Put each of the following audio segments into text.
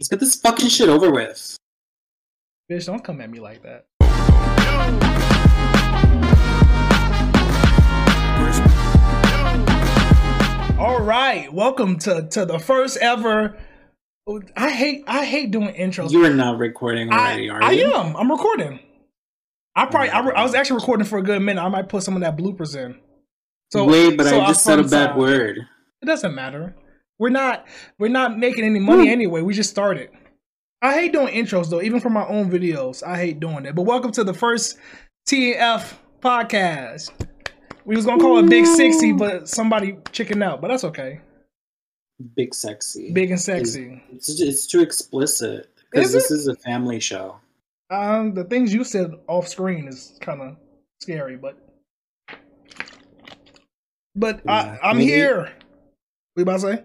Let's get this fucking shit over with. Bitch, don't come at me like that. All right, welcome to to the first ever. I hate I hate doing intros. You are not recording I, already, are I you? am. I'm recording. I oh probably I, re- I was actually recording for a good minute. I might put some of that bloopers in. So Wait, but so I just said a bad time. word. It doesn't matter. We're not we're not making any money anyway. We just started. I hate doing intros though, even for my own videos. I hate doing it. But welcome to the first TF podcast. We was gonna call it Big Sixty, but somebody chickened out. But that's okay. Big sexy. Big and sexy. It's, it's too explicit because this is a family show. Um, the things you said off screen is kind of scary, but but Yeah, I, I'm maybe- here. What you about to say?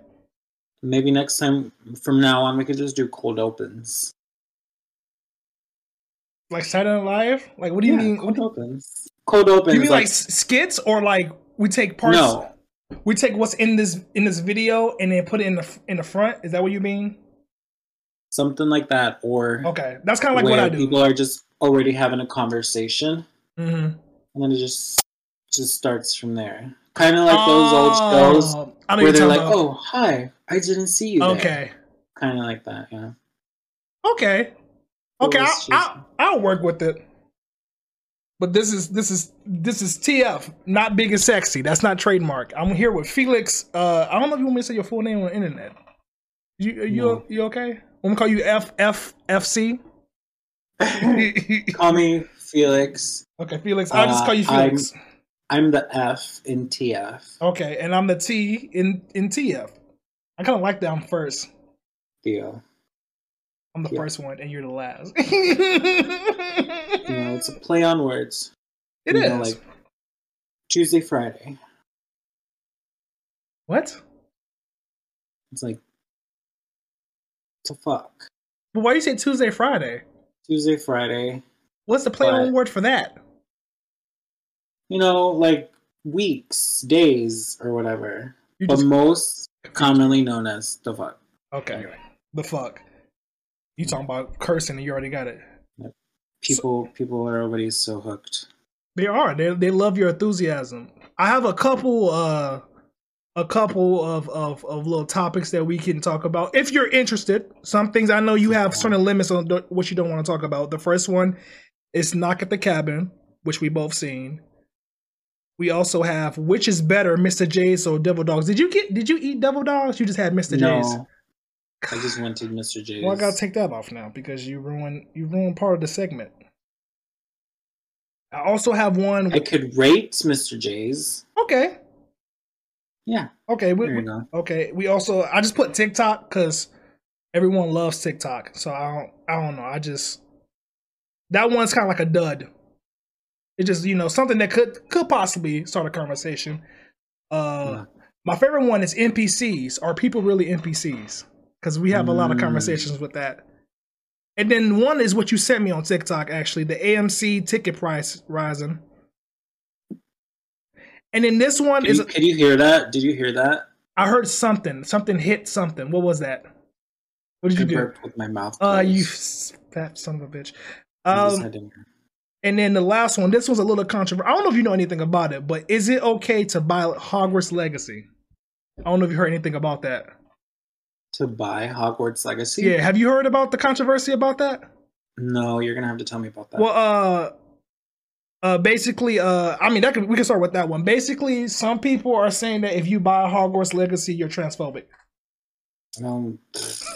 Maybe next time from now on we could just do cold opens. Like Saturday Night Live? Like, what do you Yeah, mean? Cold opens. Cold opens. You mean like, s skits or like we take parts? no? We take what's in this in this video and then put it in the in the front. Is that what you mean? Something like that, or Okay, that's kind of like what I do. people are just already having a conversation, hmm and then it just just starts from there. Kind of like those old shows Oh, I where they're like, about. "Oh, hi, I didn't see you." okay, kind of like that. Yeah. okay, okay. I'll, I'll, I'll work with it. But this is this is this is TF, not big and sexy. That's not trademark. I'm here with Felix. Uh, I don't know if you want me to say your full name on the internet. You are you No. you okay? I'm gonna call you F F F C. Call me Felix. Okay, Felix. I'll just Uh, call you I'm- Felix. I'm the F in TF. Okay, and I'm the T in in TF. I kind of like that I'm first. Yeah. I'm the Yeah. first one, and you're the last. You know, it's a play on words. It you is. know, like Tuesday, Friday. what? It's like, the fuck? But why do you say Tuesday, Friday? Tuesday, Friday. What's the play on word for that? You know, like weeks, days, or whatever. You But just most commonly known as the fuck. okay. The fuck. You talking about cursing and you already got it. People, people are already so hooked. They are. They they love your enthusiasm. I have a couple uh a couple of, of of little topics that we can talk about if you're interested. Some things I know you have certain limits on what you don't want to talk about. The first one is knock at the cabin, which we both seen. We also have which is better, Mr. J's or Devil Dogs. Did you get did you eat Devil Dogs? You just had Mr. J's. No, I just went to Mr. J's. Well, I gotta take that off now because you ruined you ruined part of the segment. I also have one. I could rate Mr. J's. okay, Yeah, okay, we, we- okay. We also I just put TikTok because everyone loves TikTok. So I don't I don't know. I just that one's kind of like a dud. It just you know something that could could possibly start a conversation. Uh, Yeah. my favorite one is NPCs. Are people really NPCs? Because we have a lot of Mm. conversations with that. And then one is what you sent me on TikTok, actually, the AMC ticket price rising. And then this one Could is you, could you hear that? Did you hear that? I heard something. Something hit something. What was that? What did I you do? with my mouth. Uh, you closed. fat son of a bitch. Um, and then the last one. This was a little controversial. I don't know if you know anything about it, but is it okay to buy Hogwarts Legacy? I don't know if you heard anything about that. to buy Hogwarts Legacy. Yeah, have you heard about the controversy about that? No, you're gonna have to tell me about that. Well, uh, uh, basically, uh, I mean, that can, we can start with that one. Basically, some people are saying that if you buy Hogwarts Legacy, you're transphobic. Um,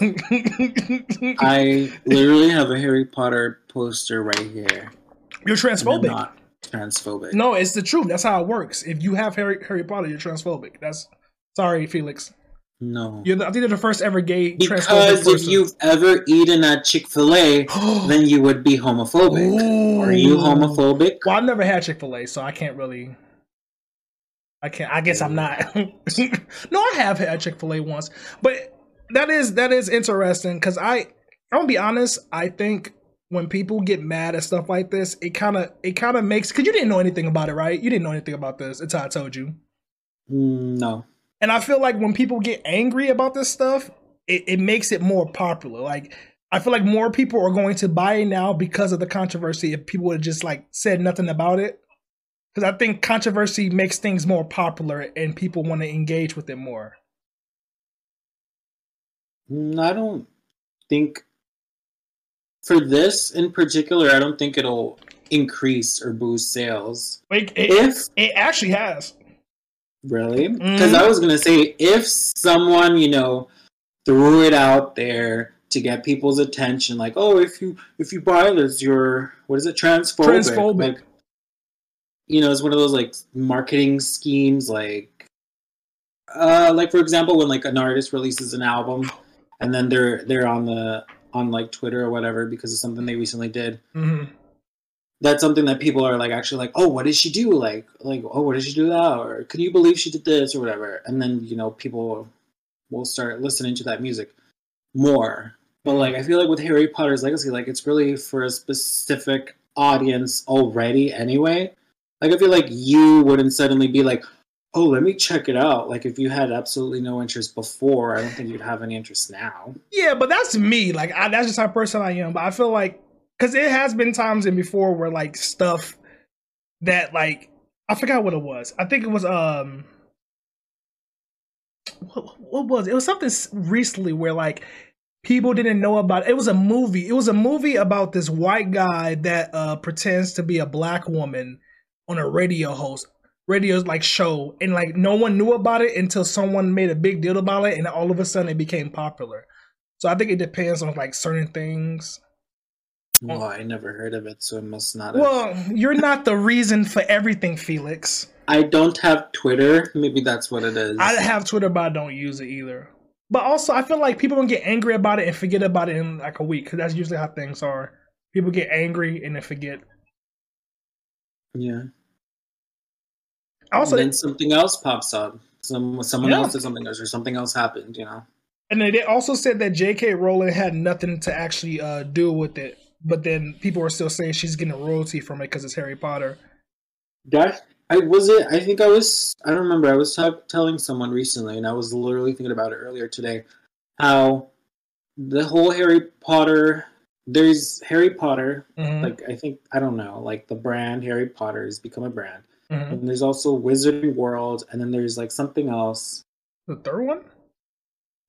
I literally have a Harry Potter poster right here. You're transphobic. not transphobic. No, it's the truth. That's how it works. If you have Harry Harry Potter, you're transphobic. That's sorry, Felix. No. You're the, I think you're the first ever gay transphobic Because if you've ever eaten at Chick Fil A, then you would be homophobic. Are you homophobic? Well, I've never had Chick Fil A, so I can't really. I can't. I guess I'm not. no, I have had Chick Fil A once, but that is that is interesting because I I'm gonna be honest. I think when people get mad at stuff like this, it kind of it kind of makes because you didn't know anything about it, right? You didn't know anything about this until I told you. Mm, No. And I feel like when people get angry about this stuff, it, it makes it more popular. Like I feel like more people are going to buy it now because of the controversy. If people would have just like said nothing about it, because I think controversy makes things more popular and people want to engage with it more. Mm, I don't think for this in particular. I don't think it'll increase or boost sales. Like it, If it actually has. Really? Because I was gonna say if someone you know threw it out there to get people's attention, like, oh, if you if you buy this, you're what is it, transphobic? Transphobic. Like, you know, it's one of those like marketing schemes, like, uh, like for example, when like an artist releases an album, and then they're they're on the on like Twitter or whatever because of something they recently did. Hmm that's something that people are like actually like oh what did she do? Like like oh what did she do that? Or can you believe she did this? or whatever. And then you know people will start listening to that music more. But like i feel like with harry potter's legacy like it's really for a specific audience already anyway. Like i feel like you wouldn't suddenly be like oh let me check it out like if you had absolutely no interest before i don't think you'd have any interest now Yeah, but that's me. Like I, that's just how person I am. But I feel like because it has been times in before where like stuff that like I forgot what it was. I think it was um. What, what was it? It was something recently where like people didn't know about it. It was a movie. It was a movie about this white guy that uh pretends to be a black woman on a radio host radio's like show. And like no one knew about it until someone made a big deal about it and all of a sudden it became popular. So i think it depends on like certain things. Well i never heard of it so it must not have well you're not the reason for everything felix. I don't have Twitter. Maybe that's what it is. i have twitter but i don't use it either. But also i feel like people don't get angry about it and forget about it in like a week because that's usually how things are. People get angry and then forget. Yeah. Also then something else pops up. Some someone Yeah. else did something else, or something else happened. You know. And they also said that J.K. Rowling had nothing to actually uh, do with it, but then people are still saying she's getting a royalty from it because it's Harry Potter. That I was it. I think I was. I don't remember. I was t- telling someone recently, and I was literally thinking about it earlier today. How the whole Harry Potter. There's Harry Potter. Mhm, Like I think I don't know. Like the brand Harry Potter has become a brand, mhm. and there's also Wizarding World, and then there's like something else. The third one?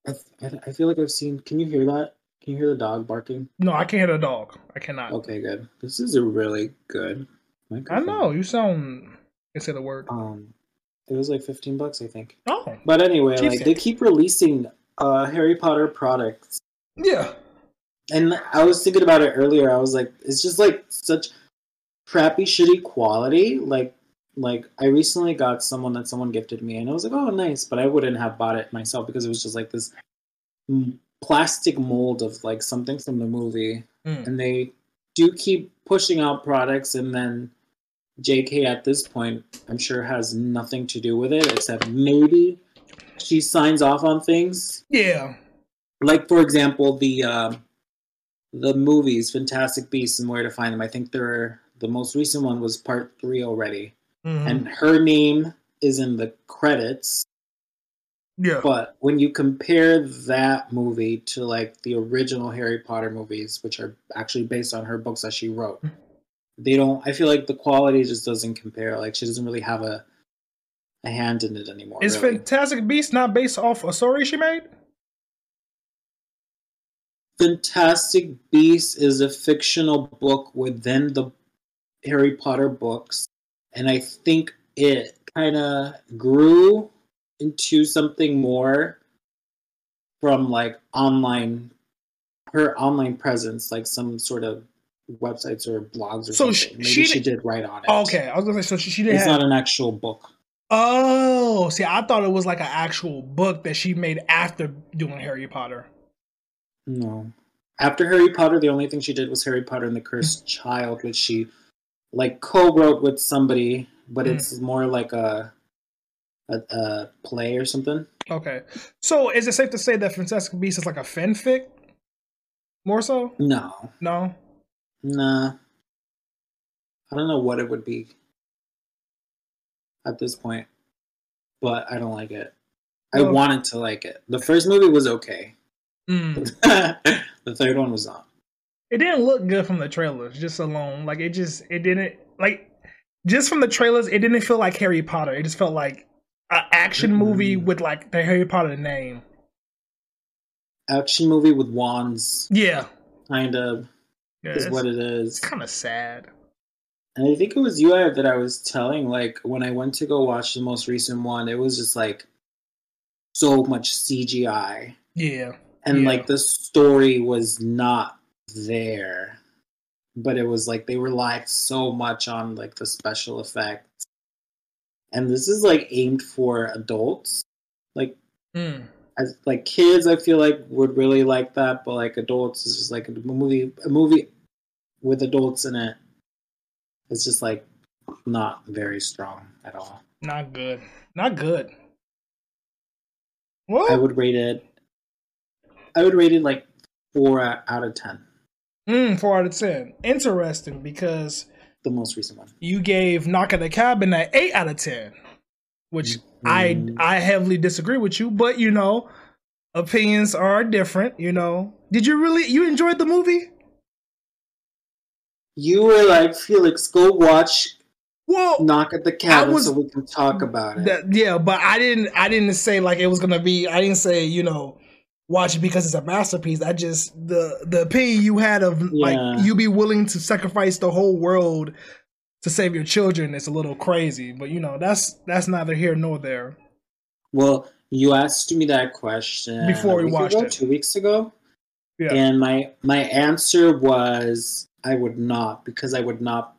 I, I I feel like I've seen. Can you hear that? Can you hear the dog barking? No, I can't hit a dog. I cannot. Okay, good. This is a really good. I know you sound. I say the word. Um, it was like fifteen bucks, I think. Oh, But anyway, like they keep releasing uh Harry Potter products, yeah. and I was thinking about it earlier. I was like, it's just like such crappy, shitty quality. Like, like I recently got someone that someone gifted me, and I was like, oh, nice. But I wouldn't have bought it myself because it was just like this plastic mold of like something from the movie. Mm. and they do keep pushing out products and then JK at this point I'm sure has nothing to do with it except maybe she signs off on things Yeah. like for example the uh, the movies Fantastic Beasts and Where to Find Them I think they're the most recent one was part 3 already Mhm. and her name is in the credits yeah. but when you compare that movie to like the original Harry Potter movies, which are actually based on her books that she wrote, they don't. I feel like the quality just doesn't compare. Like she doesn't really have a a hand in it anymore. Is really. Fantastic Beast not based off a story she made? Fantastic Beasts is a fictional book within the Harry Potter books, and I think it kind of grew into something more from like online her online presence, like some sort of websites or blogs or So something. she- Maybe she she, did write on it. Okay, I was gonna say so she, she didn't it's have. not an actual book. oh, see, I thought it was like an actual book that she made after doing Harry Potter. No. After Harry Potter, the only thing she did was Harry Potter and the Cursed Child, which she like co-wrote with somebody, but Mm. it's more like a, a a play or something. Okay, so is it safe to say that Fantastic Beast is like a fanfic? More so? No, No. nah. I don't know what it would be at this point, but I don't like it. I wanted to like it. The first movie was okay. Mm. the third one was not. It didn't look good from the trailers, just alone. Like it just it didn't like just from the trailers, it didn't feel like Harry Potter. It just felt like an action movie Mm. with like the Harry Potter name. Action movie with wands, Yeah. kind of, yeah is what it it's kind of sad. And I think it was you that I was telling, like, when I went to go watch the most recent one, it was just like so much CGI. Yeah. And Yeah. like the story was not there. But it was like they relied so much on like the special effects. And this is like aimed for adults. Like Mm. as like kids I feel like would really like that, but like adults is just like a movie a movie with adults in it. It's just like not very strong at all. Not good. Not good. Well, I would rate it I would rate it like four out of ten. Mm, four out of ten. Interesting because The most recent one. you gave Knock at the Cabin an eight out of ten, which I Mm. I heavily disagree with you. But you know, opinions are different. You know, did you really you enjoyed the movie? You were like, Felix, go watch Well, Knock at the Cabin was- so we can talk about it. that, yeah, but I didn't I didn't say like it was gonna be. I didn't say you know watch it because it's a masterpiece. I just the the opinion you had of Yeah. like you be willing to sacrifice the whole world to save your children is a little crazy. But you know that's that's neither here nor there. well, you asked me that question Before we watched ago, it. two weeks ago. Yeah. And my my answer was I would not because I would not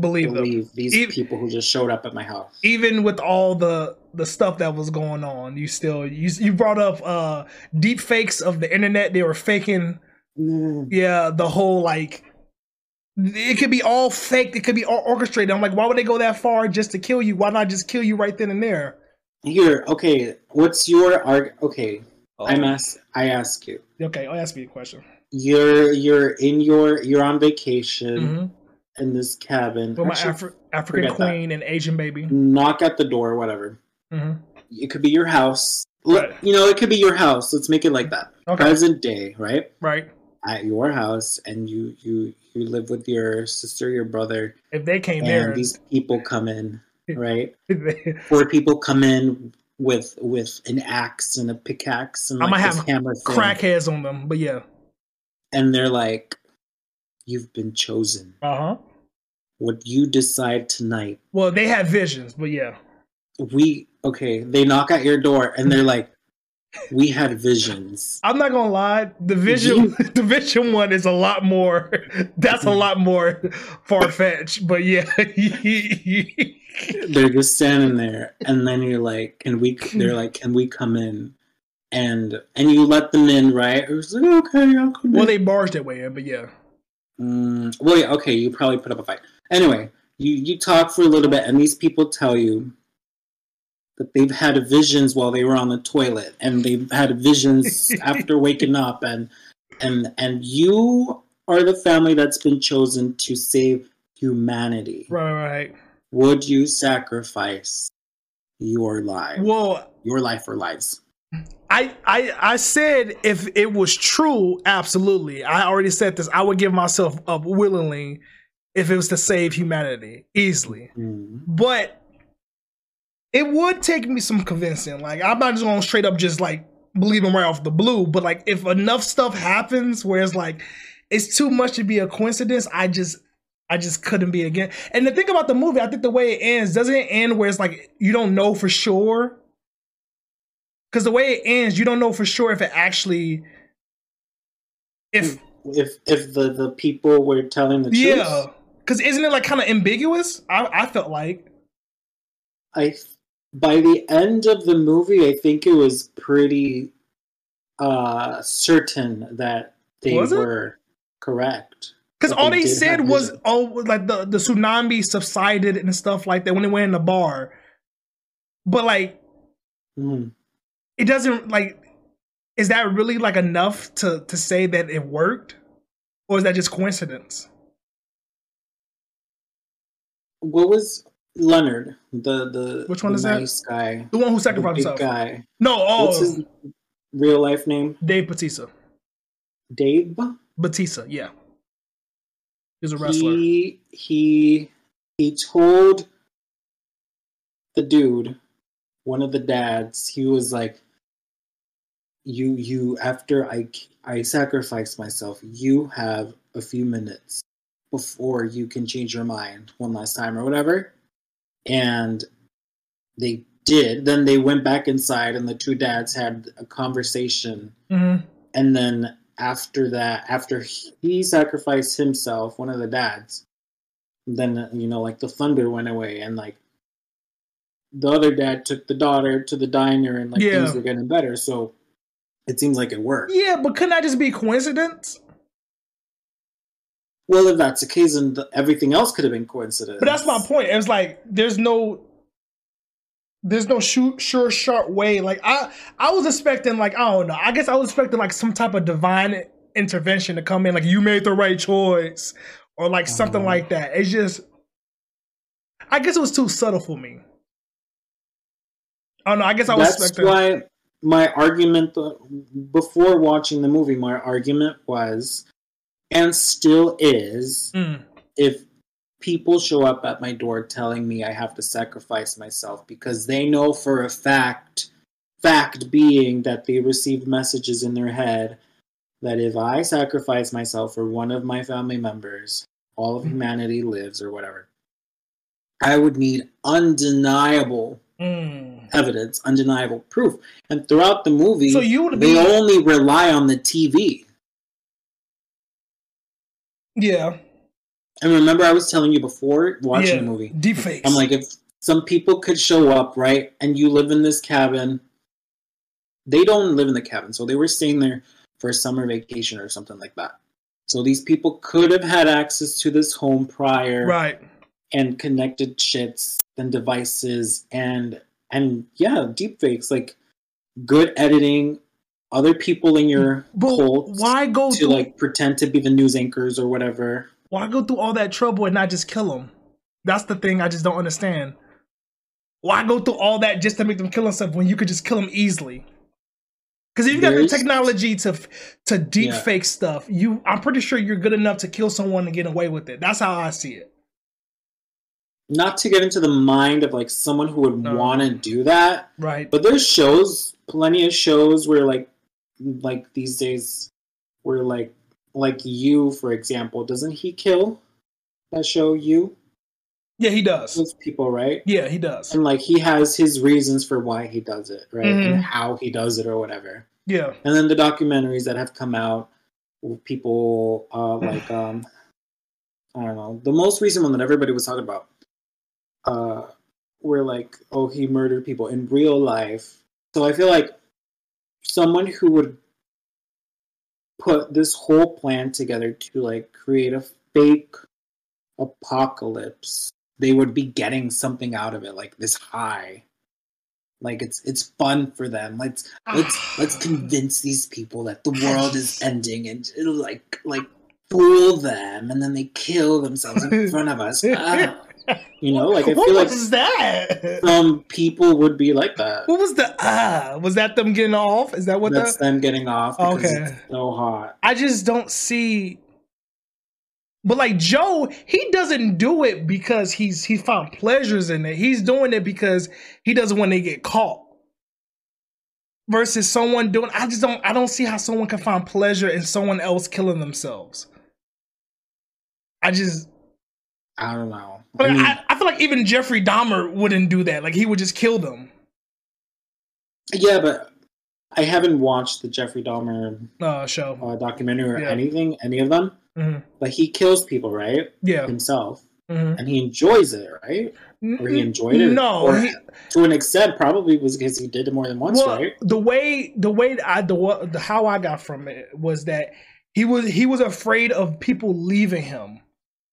Believe believe these Ev- people who just showed up at my house. even with all the the stuff that was going on, you still you you brought up uh deep fakes of the internet. They were faking Mm, yeah the whole like it could be all faked. It could be all orchestrated. I'm like, why would they go that far just to kill you? Why not just kill you right then and there? Here, okay. What's your arg? Okay, Oh. I'm ask. I ask you. Okay, I'll ask me a question. You're you're in your you're on vacation Mm-hmm. in this cabin. With my Actually, Afri- African forget that. queen and Asian baby. knock at the door, whatever. Hmm It could be your house. Right. You know, it could be your house. Let's make it like that. Okay, Present day, right? right. At your house, and you you you live with your sister, your brother, If they came and there, these people come in, right? Four people come in with with an axe and a pickaxe and like might this have hammer crackheads on them. But yeah, and they're like, "You've been chosen. uh huh. What you decide tonight, Well, they have visions, but yeah. We okay." They knock at your door, and they're like, "We had visions." I'm not gonna lie, the vision the vision one is a lot more that's a lot more far fetched. But yeah. they're just standing there and then you're like can we they're like can we come in and and you let them in right it was like okay i'll come well in they barged their way in, but yeah. mm, well yeah okay you probably put up a fight anyway you you talk for a little bit and these people tell you that they've had visions while they were on the toilet and they've had visions after waking up and and and you are the family that's been chosen to save humanity Right, right. would you sacrifice your life Well, your life or lives I, I I said if it was true, absolutely. I already said this. I would give myself up willingly if it was to save humanity easily. Mm. But it would take me some convincing. Like I'm not just gonna straight up just like believe him right off the blue. But like if enough stuff happens where it's like it's too much to be a coincidence, I just I just couldn't be again. And the thing about the movie, I think the way it ends doesn't it end where it's like you don't know for sure. Because the way it ends, you don't know for sure if it actually, if if if the the people were telling the truth yeah, because isn't it like kind of ambiguous? I I felt like i by the end of the movie i think it was pretty uh certain that they were correct Because all they they said was, oh, like the, the tsunami subsided and stuff like that when they went in the bar. But like, Mhm. it doesn't like, is that really like enough to to say that it worked, or is that just coincidence? what was leonard the the Which one the is that? nice guy The one who sacrificed himself. guy No, oh. what's oh, his real life name Dave Bautista. Dave. Batista, yeah. He's a wrestler. He he he told the dude, one of the dads, he was like, "You you after I I sacrifice myself, you have a few minutes before you can change your mind one last time or whatever." And they did. Then they went back inside, and the two dads had a conversation. Mhm. And then after that, after he sacrificed himself, one of the dads, then you know, like the thunder went away, and like the other dad took the daughter to the diner, and like Yeah. things were getting better. So it seems like it worked. Yeah, but couldn't that just be coincidence? Well, if that's the case, then everything else could have been coincidence. But that's my point. It's like there's no there's no shoot, sure sharp way. Like I I was expecting like I don't know. I guess I was expecting like some type of divine intervention to come in, like you made the right choice, or like something Uh-huh. like that. It's just I guess it was too subtle for me. I don't know. I guess I was That's expecting. why my argument uh, before watching the movie, my argument was, and still is, Mm, if people show up at my door telling me I have to sacrifice myself because they know for a fact, fact being that they received messages in their head that if I sacrifice myself for one of my family members, all of humanity lives or whatever. I would need undeniable mm. evidence, undeniable proof. And throughout the movie, So you would they be only rely on the TV. Yeah And remember, I was telling you before watching yeah the movie, deep fakes. I'm like, if some people could show up, right, and you live in this cabin, they don't live in the cabin, so they were staying there for a summer vacation or something like that. So these people could have had access to this home prior right. and connected shits and devices and and yeah, deepfakes like good editing, other people in your But cult why go to through like pretend to be the news anchors or whatever. why go through all that trouble and not just kill them? That's the thing I just don't understand. Why go through all that just to make them kill themselves when you could just kill them easily? Because if you got the technology to to deep Yeah. fake stuff, you I'm pretty sure you're good enough to kill someone and get away with it. That's how I see it. Not to get into the mind of like someone who would No. want to do that, Right. but there's shows, plenty of shows where like like these days where like like you for example, doesn't he kill that show you? Yeah, he does. Those people, right? Yeah, he does. and like he has his reasons for why he does it right Mhm. and how he does it or whatever Yeah. and then the documentaries that have come out with people uh like um i don't know the most recent one that everybody was talking about uh where like oh he murdered people in real life so i feel like someone who would put this whole plan together to like create a fake apocalypse they would be getting something out of it like this high. Like it's it's fun for them. Let's let's let's convince these people that the world is ending and it'll like like fool them and then they kill themselves in front of us. Ah. You know like i what feel like was that? some people would be like that What was the ah? Was that them getting off? Is that what that's the? them getting off Okay. so hot I just don't see. But like Joe, he doesn't do it because he's he found pleasures in it. He's doing it because he doesn't want to get caught. Versus someone doing, I just don't, I don't see how someone can find pleasure in someone else killing themselves. I just, i don't know I, I mean, I, I feel like even Jeffrey Dahmer wouldn't do that. Like he would just kill them. yeah but i haven't watched the jeffrey dahmer Uh, show. uh, documentary or Yeah. anything any of them hmm but he kills people right Yeah. himself hmm and he enjoys it right or he enjoyed it No, or he, to an extent probably was because he did it more than once well, right the way the way I the, the how I got from it was that he was he was afraid of people leaving him.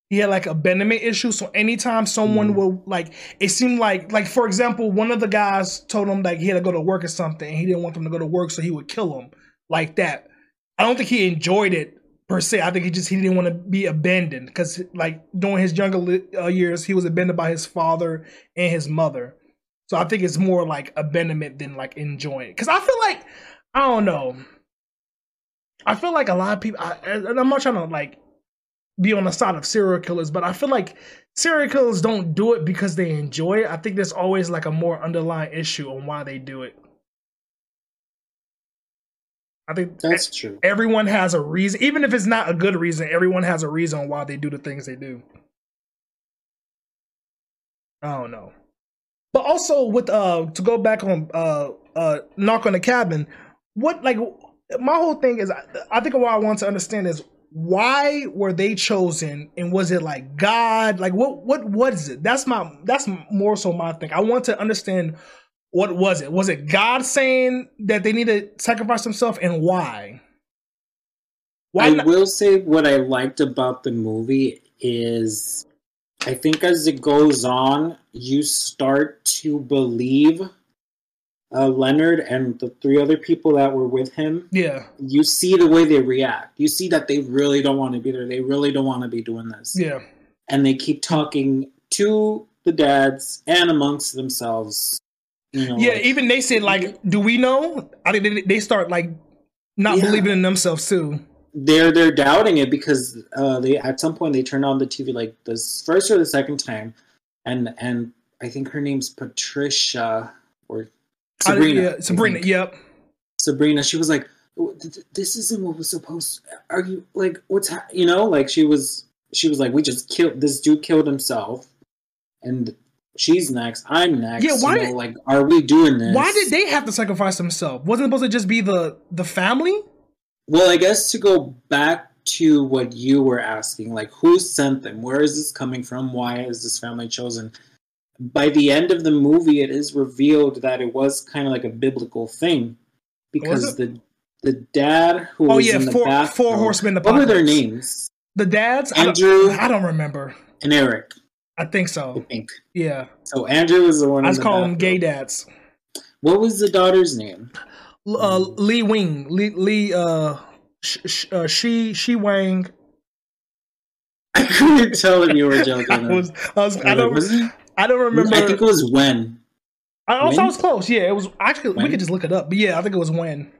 He had like abandonment issues, so anytime someone Mm. would like, it seemed like like for example, one of the guys told him like he had to go to work or something, and he didn't want them to go to work, so he would kill him like that. I don't think he enjoyed it per se. I think he just he didn't want to be abandoned because like during his younger uh, years, he was abandoned by his father and his mother. So I think it's more like abandonment than like enjoying. Because I feel like I don't know. I feel like a lot of people, I, I'm not trying to like be on the side of serial killers, but I feel like serial killers don't do it because they enjoy it. I think there's always like a more underlying issue on why they do it. I think That's true. everyone has a reason, even if it's not a good reason. Everyone has a reason why they do the things they do. I don't know, but also with uh to go back on uh uh knock on the cabin, what like my whole thing is I, I think what I want to understand is why were they chosen and was it like God like what what was it? That's my that's more so my thing. I want to understand what was it? Was it God saying that they need to sacrifice themselves and why? Why I not? will say what I liked about the movie is I think as it goes on, you start to believe uh, Leonard and the three other people that were with him. Yeah, You see the way they react. You see that they really don't want to be there. They really don't want to be doing this. yeah, And they keep talking to the dads and amongst themselves. You know, yeah. like- Even they said like, do we know? I think they, they start like not Yeah. believing in themselves too. they're they're doubting it because uh, they at some point they turn on the TV like this first or the second time, and and I think her name's Patricia or Sabrina. yeah, Sabrina. Yep. Sabrina. She was like, "Oh, th- th- "This isn't what was supposed. Are you like what's ha-? you know like she was she was like we just killed this dude killed himself, and she's next. I'm next. Yeah, why You know, did- like are we doing this? Why did they have to sacrifice themselves? Wasn't it supposed to just be the the family? Well, I guess to go back to what you were asking, like who sent them? Where is this coming from? Why is this family chosen? By the end of the movie, it is revealed that it was kind of like a biblical thing because the the dad who Oh was yeah, in the four bathrobe- four horsemen. The what were their names? The dads. I Andrew don't, I don't remember. and Eric, I think so. I think. Yeah, So Andrew was the one. I just call them gay dads. What was the daughter's name? Uh, Lee Wing, Lee, Lee uh, sh- sh- uh, she, she Wang. I couldn't tell if you were joking. I was, I was, I don't? I don't remember. I think it was Wen. I also I When? was close. Yeah, it was actually. We could just look it up. But yeah, I think it was Wen.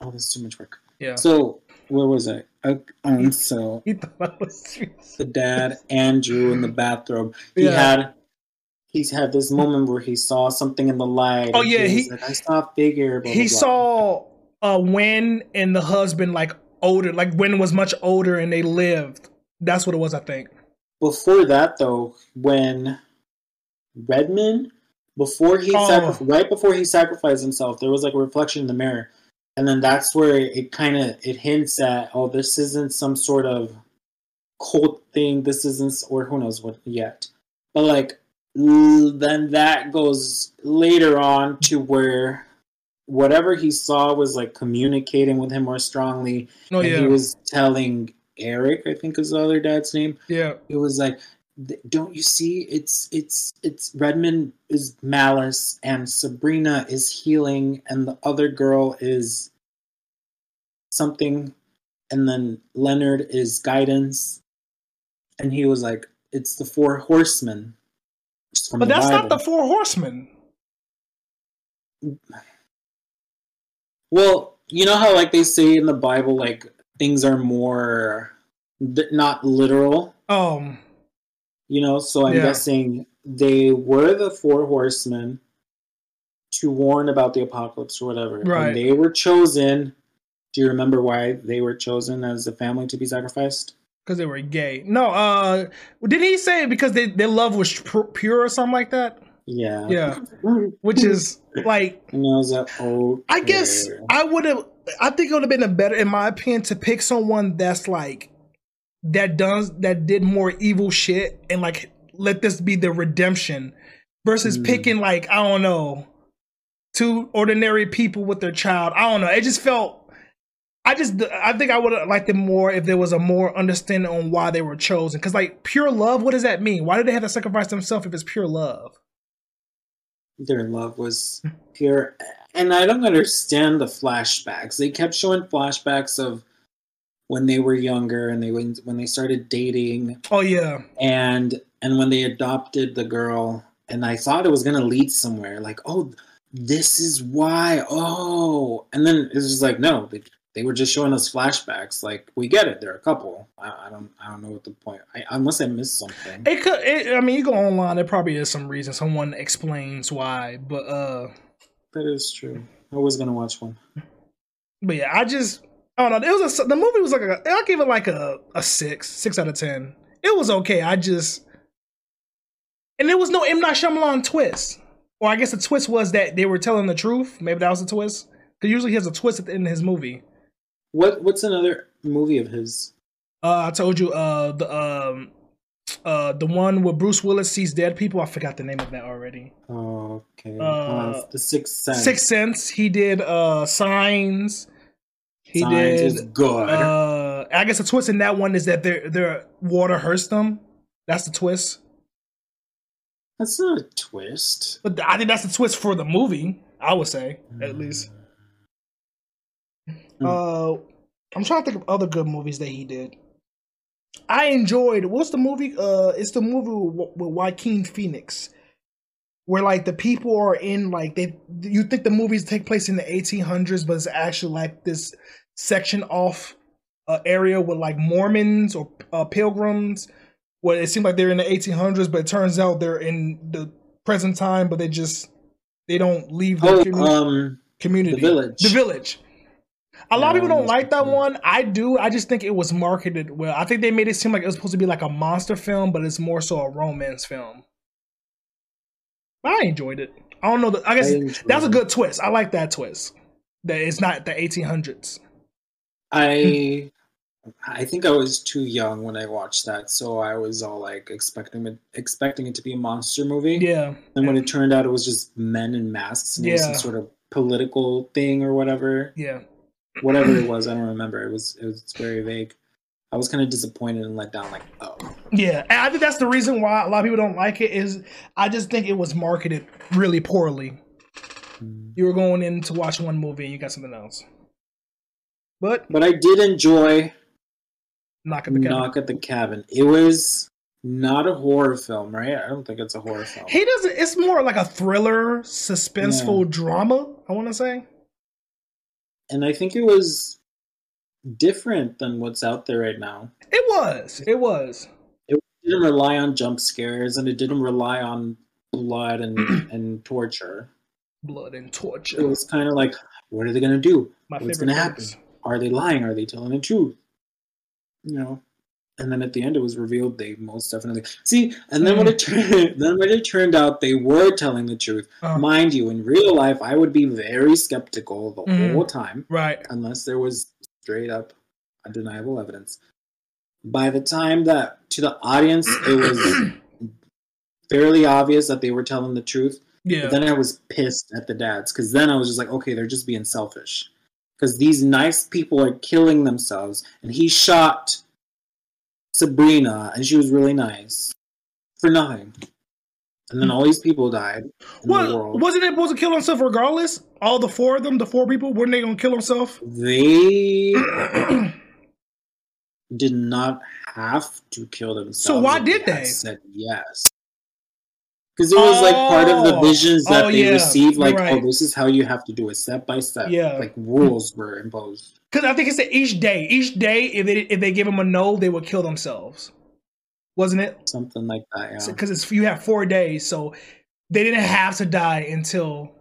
Oh, that's too much work. Yeah. So where was I? Uh, um, so He thought I was the dad Andrew in the bathrobe. He Yeah. had he's had this moment where he saw something in the light. Oh, yeah, was he- like, I saw a figure. Blah, he blah, blah. saw uh Wen and the husband like older, like Wen was much older and they lived. That's what it was, I think. Before that, though, when Redmond, before he Oh. sacrificed, right before he sacrificed himself, there was like a reflection in the mirror, and then that's where it kind of it hints at, oh, this isn't some sort of cult thing. This isn't, or who knows what yet. But like, then that goes later on to where whatever he saw was like communicating with him more strongly, Oh and yeah, he was telling Eric, I think is the other dad's name yeah, it was like don't you see? It's it's it's redmond is malice and sabrina is healing and the other girl is something. And then leonard is guidance. And he was like it's the four horsemen. But that's not the four horsemen. well you know how like they say in the bible like things are more th- not literal? Um, You know, so I'm Yeah. guessing they were the four horsemen to warn about the apocalypse or whatever. Right. And they were chosen. Do you remember why they were chosen as a family to be sacrificed? because they were gay. No, uh, didn't he say because they, their love was pu- pure or something like that? Yeah. Yeah. Which is like And I was like, oh. I guess I would have. I think it would have been a better, in my opinion, to pick someone that's like that does that did more evil shit and like let this be the redemption versus Mm. picking like I don't know two ordinary people with their child. I don't know. It just felt. I just I think I would have liked it more if there was a more understanding on why they were chosen. Because like pure love, what does that mean? Why did they have to sacrifice themselves if it's pure love? Their love was pure. And I don't understand the flashbacks. They kept showing flashbacks of when they were younger and they when when they started dating Oh yeah, and and when they adopted the girl and i thought it was going to lead somewhere like oh this is why oh and then it was just like no they they were just showing us flashbacks. Like we get it, there are a couple. I, I don't, I don't know what the point. I, unless I missed something. It could. It, I mean, you go online. There probably is some reason. Someone explains why. But uh, that is true. I was gonna watch one. But yeah, I just. I don't know. It was a, the movie was like a. I gave it like a a six, six out of ten. It was okay. I just. And there was no M Night Shyamalan twist. Or I guess the twist was that they were telling the truth. Maybe that was the twist. Because usually he has a twist at the end of his movie. What What's another movie of his? Uh, I told you uh the um uh the one where Bruce Willis sees dead people. I forgot the name of that already. Oh, okay. Uh, Uh, the Sixth Sense. Sixth Sense. He did uh Signs. He Signs did. is good. Uh, I guess the twist in that one is that their their water hurts them. That's the twist. That's not a twist. But I think that's the twist for the movie. I would say at least. Hmm. Uh, I'm trying to think of other good movies that he did. I enjoyed. What's the movie? Uh, it's the movie with, with Joaquin Phoenix, where like the people are in like they. You think the movies take place in the 1800s, but it's actually like this section off uh, area with like Mormons or uh, pilgrims. Well, it seems like they're in the 1800s, but it turns out they're in the present time, but they just they don't leave the Oh, commu- um, community. The Village. The village. A lot of people don't like that one. I do. I just think it was marketed well. I think they made it seem like it was supposed to be like a monster film, but it's more so a romance film. But I enjoyed it. I don't know. The, I guess I that's a good twist. I like that twist. That it's not the 1800s. I I think I was too young when I watched that, so I was all like expecting it expecting it to be a monster movie. Yeah. And when it turned out it was just men in masks and it was some sort of political thing or whatever. Yeah. Whatever it was, I don't remember. It was it was very vague. I was kind of disappointed and let down, like, oh. Yeah. And I think that's the reason why a lot of people don't like it is I just think it was marketed really poorly. hmm. You were going in to watch one movie and you got something else. But But I did enjoy knock at the cabin. Knock at the Cabin. It was not a horror film, right? I don't think it's a horror film. He doesn't. It's more like a thriller, suspenseful drama. I want to say. And I think it was different than what's out there right now. It was. It was. It didn't rely on jump scares and it didn't rely on blood and, and torture. Blood and torture. It was kind of like, what are they going to do? My What's gonna happen? Are they lying? Are they telling the truth? You know. And then at the end, it was revealed they most definitely see. And then when it turned, then when it turned out they were telling the truth, Uh, mind you, in real life, I would be very skeptical the Mhm. whole time right. unless there was straight up undeniable evidence. By the time that to the audience, it was fairly obvious that they were telling the truth. Yeah. But then I was pissed at the dads because then I was just like, okay, they're just being selfish. Because these nice people are killing themselves, and he shot Sabrina, and she was really nice for nothing. And then all these people died Well, wasn't it supposed to kill himself regardless? All the four of them, the four people, weren't they gonna kill himself? They did not have to kill themselves. So why did they? Said yes. Because it was like part of the Oh. visions that Oh, they yeah. received. Like, oh, right. oh, this is how you have to do it, step by step. Yeah. Like rules were imposed. Because I think it said each day, each day, if they if they give them a no, they would kill themselves. Wasn't it? something like that. Yeah. Because it's you have four days, so they didn't have to die until.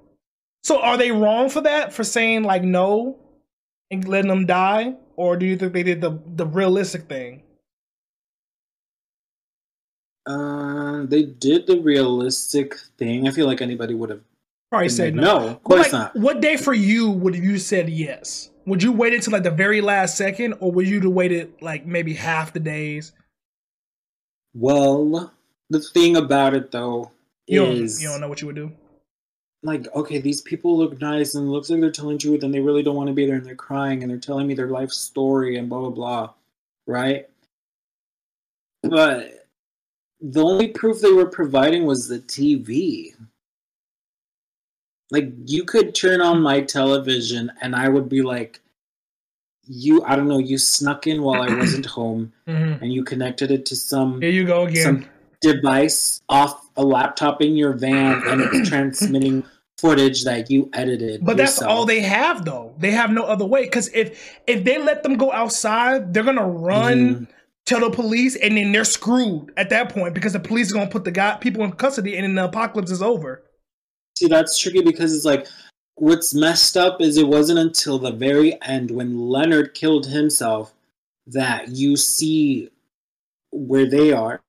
So are they wrong for that? For saying like no and letting them die, or do you think they did the the realistic thing? Uh, they did the realistic thing. I feel like anybody would have Probably said no. no. Of course Like, not. What day for you would you said yes? Would you wait until like the very last second, or would you have waited like maybe half the days? Well, the thing about it though You don't, is you don't know what you would do. like, okay, these people look nice and it looks like they're telling truth and they really don't want to be there and they're crying and they're telling me their life story and blah blah blah, right? But the only proof they were providing was the TV. Like you could turn on my television and I would be like, you, I don't know, you snuck in while I wasn't home Mm-hmm. and you connected it to some Here you go again. some device off a laptop in your van and it's transmitting footage that you edited. But that's all they have, though. They have no other way. Because if if they let them go outside, they're gonna run, Mhm. Tell the police, and then they're screwed at that point because the police are gonna put the guy people in custody, and then the apocalypse is over. See, that's tricky because it's like what's messed up is it wasn't until the very end when Leonard killed himself that you see where they are.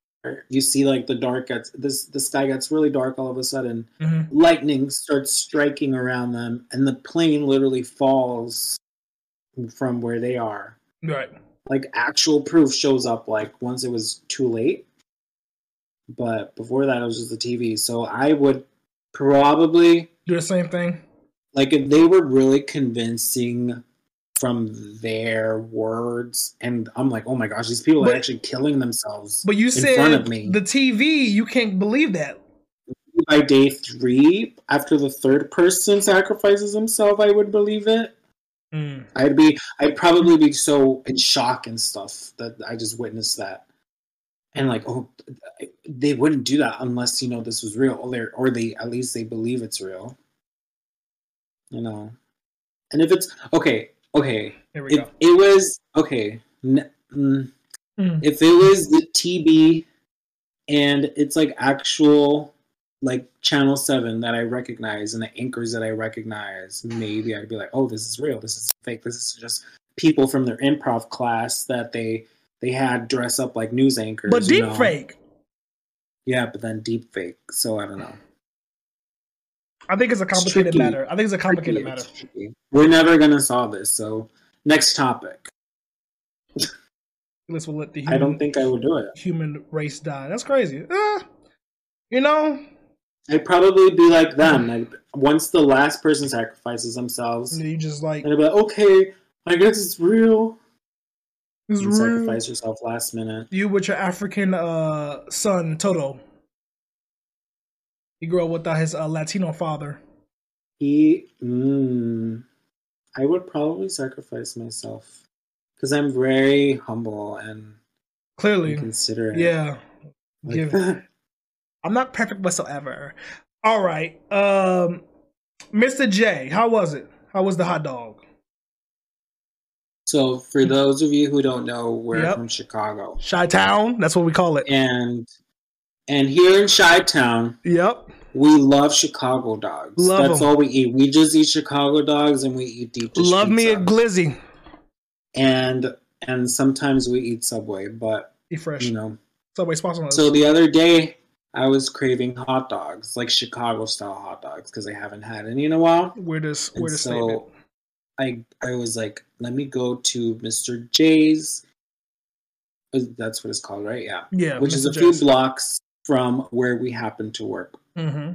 You see, like the dark gets this. The sky gets really dark all of a sudden. Mm-hmm. Lightning starts striking around them, and the plane literally falls from where they are. Right. Like actual proof shows up like once it was too late. But before that, it was just the TV. So I would probably Do the same thing. like if they were really convincing from their words and i'm like oh my gosh these people But- are actually killing themselves But you in front of said me. the TV, you can't believe that. by day three after the third person sacrifices himself i would believe it Mm. i'd be i'd probably be so in shock and stuff that i just witnessed that and like oh they wouldn't do that unless you know this was real or they or they at least they believe it's real you know and if it's okay okay Here we if go. it was okay n- mm, Mm. if it was the tb and it's like actual like channel 7 that i recognize and the anchors that i recognize maybe i'd be like oh this is real this is fake this is just people from their improv class that they they had dress up like news anchors But deep know? fake. yeah but then deep fake so i don't know I think it's a complicated tricky. matter. I think it's a complicated Tricky, matter. we're never gonna solve this so next topic This will let the i don't think i will do it human race die. That's crazy. Uh, you know, I'd probably be like them. I'd, once the last person sacrifices themselves, and you just like and I'd be like, okay, I guess it's real. it's And real. sacrifice yourself last minute. You with your African uh son Toto. He grew up without his uh, Latino father. He, mm, I would probably sacrifice myself because I'm very humble and Clearly, considerate. yeah. Like, Give, I'm not perfect whatsoever. All right, um, Mr. J, how was it? How was the hot dog? so, for those of you who don't know, we're Yep. from Chicago, Chi Town, that's what we call it. and and here in Chi Town, Yep. we love Chicago dogs. Love That's 'em. all we eat. We just eat Chicago dogs, and we eat deep dish Love me a glizzy. and and sometimes we eat Subway, but Be fresh. you know. Subway sponsor. So the other day, I was craving hot dogs, like Chicago style hot dogs, because I haven't had any in a while. Where And weirdest statement. so I I was like, let me go to Mr. J's. Uh, That's what it's called, right? Yeah. Yeah, Which is Mr. a few blocks from where we happen to work. Mm-hmm.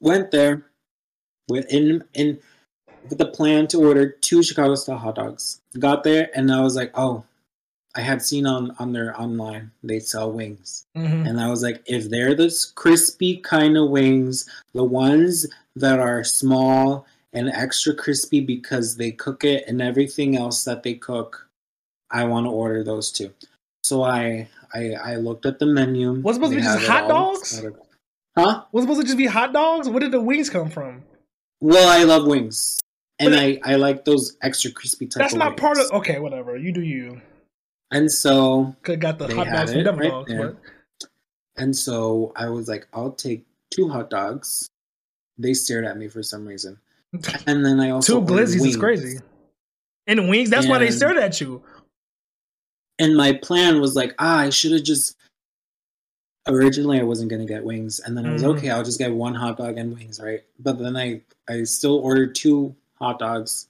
Went there with in in with the plan to order two Chicago style hot dogs. Got there and I was like, oh, I had seen on on their online they sell wings. Mhm. And I was like, if they're this crispy kind of wings, the ones that are small and extra crispy because they cook it and everything else that they cook, I want to order those too. So I I, I looked at the menu. What's supposed to be just hot dogs? Huh? Was supposed to just be hot dogs? Where did the wings come from? Well, I love wings. And But I, I like those extra crispy type That's not wings. part of. Okay, whatever. You do you. And so Could got the They hot dogs from it right Dogs, there. and so I was like, I'll take two hot dogs. They stared at me for some reason. And then I also two glizzies is crazy. And wings, that's why they stared at you. And my plan was like, ah, I should have just. Originally, I wasn't gonna get wings, and then I was Mhm. okay. I'll just get one hot dog and wings, right? But then I I still ordered two hot dogs.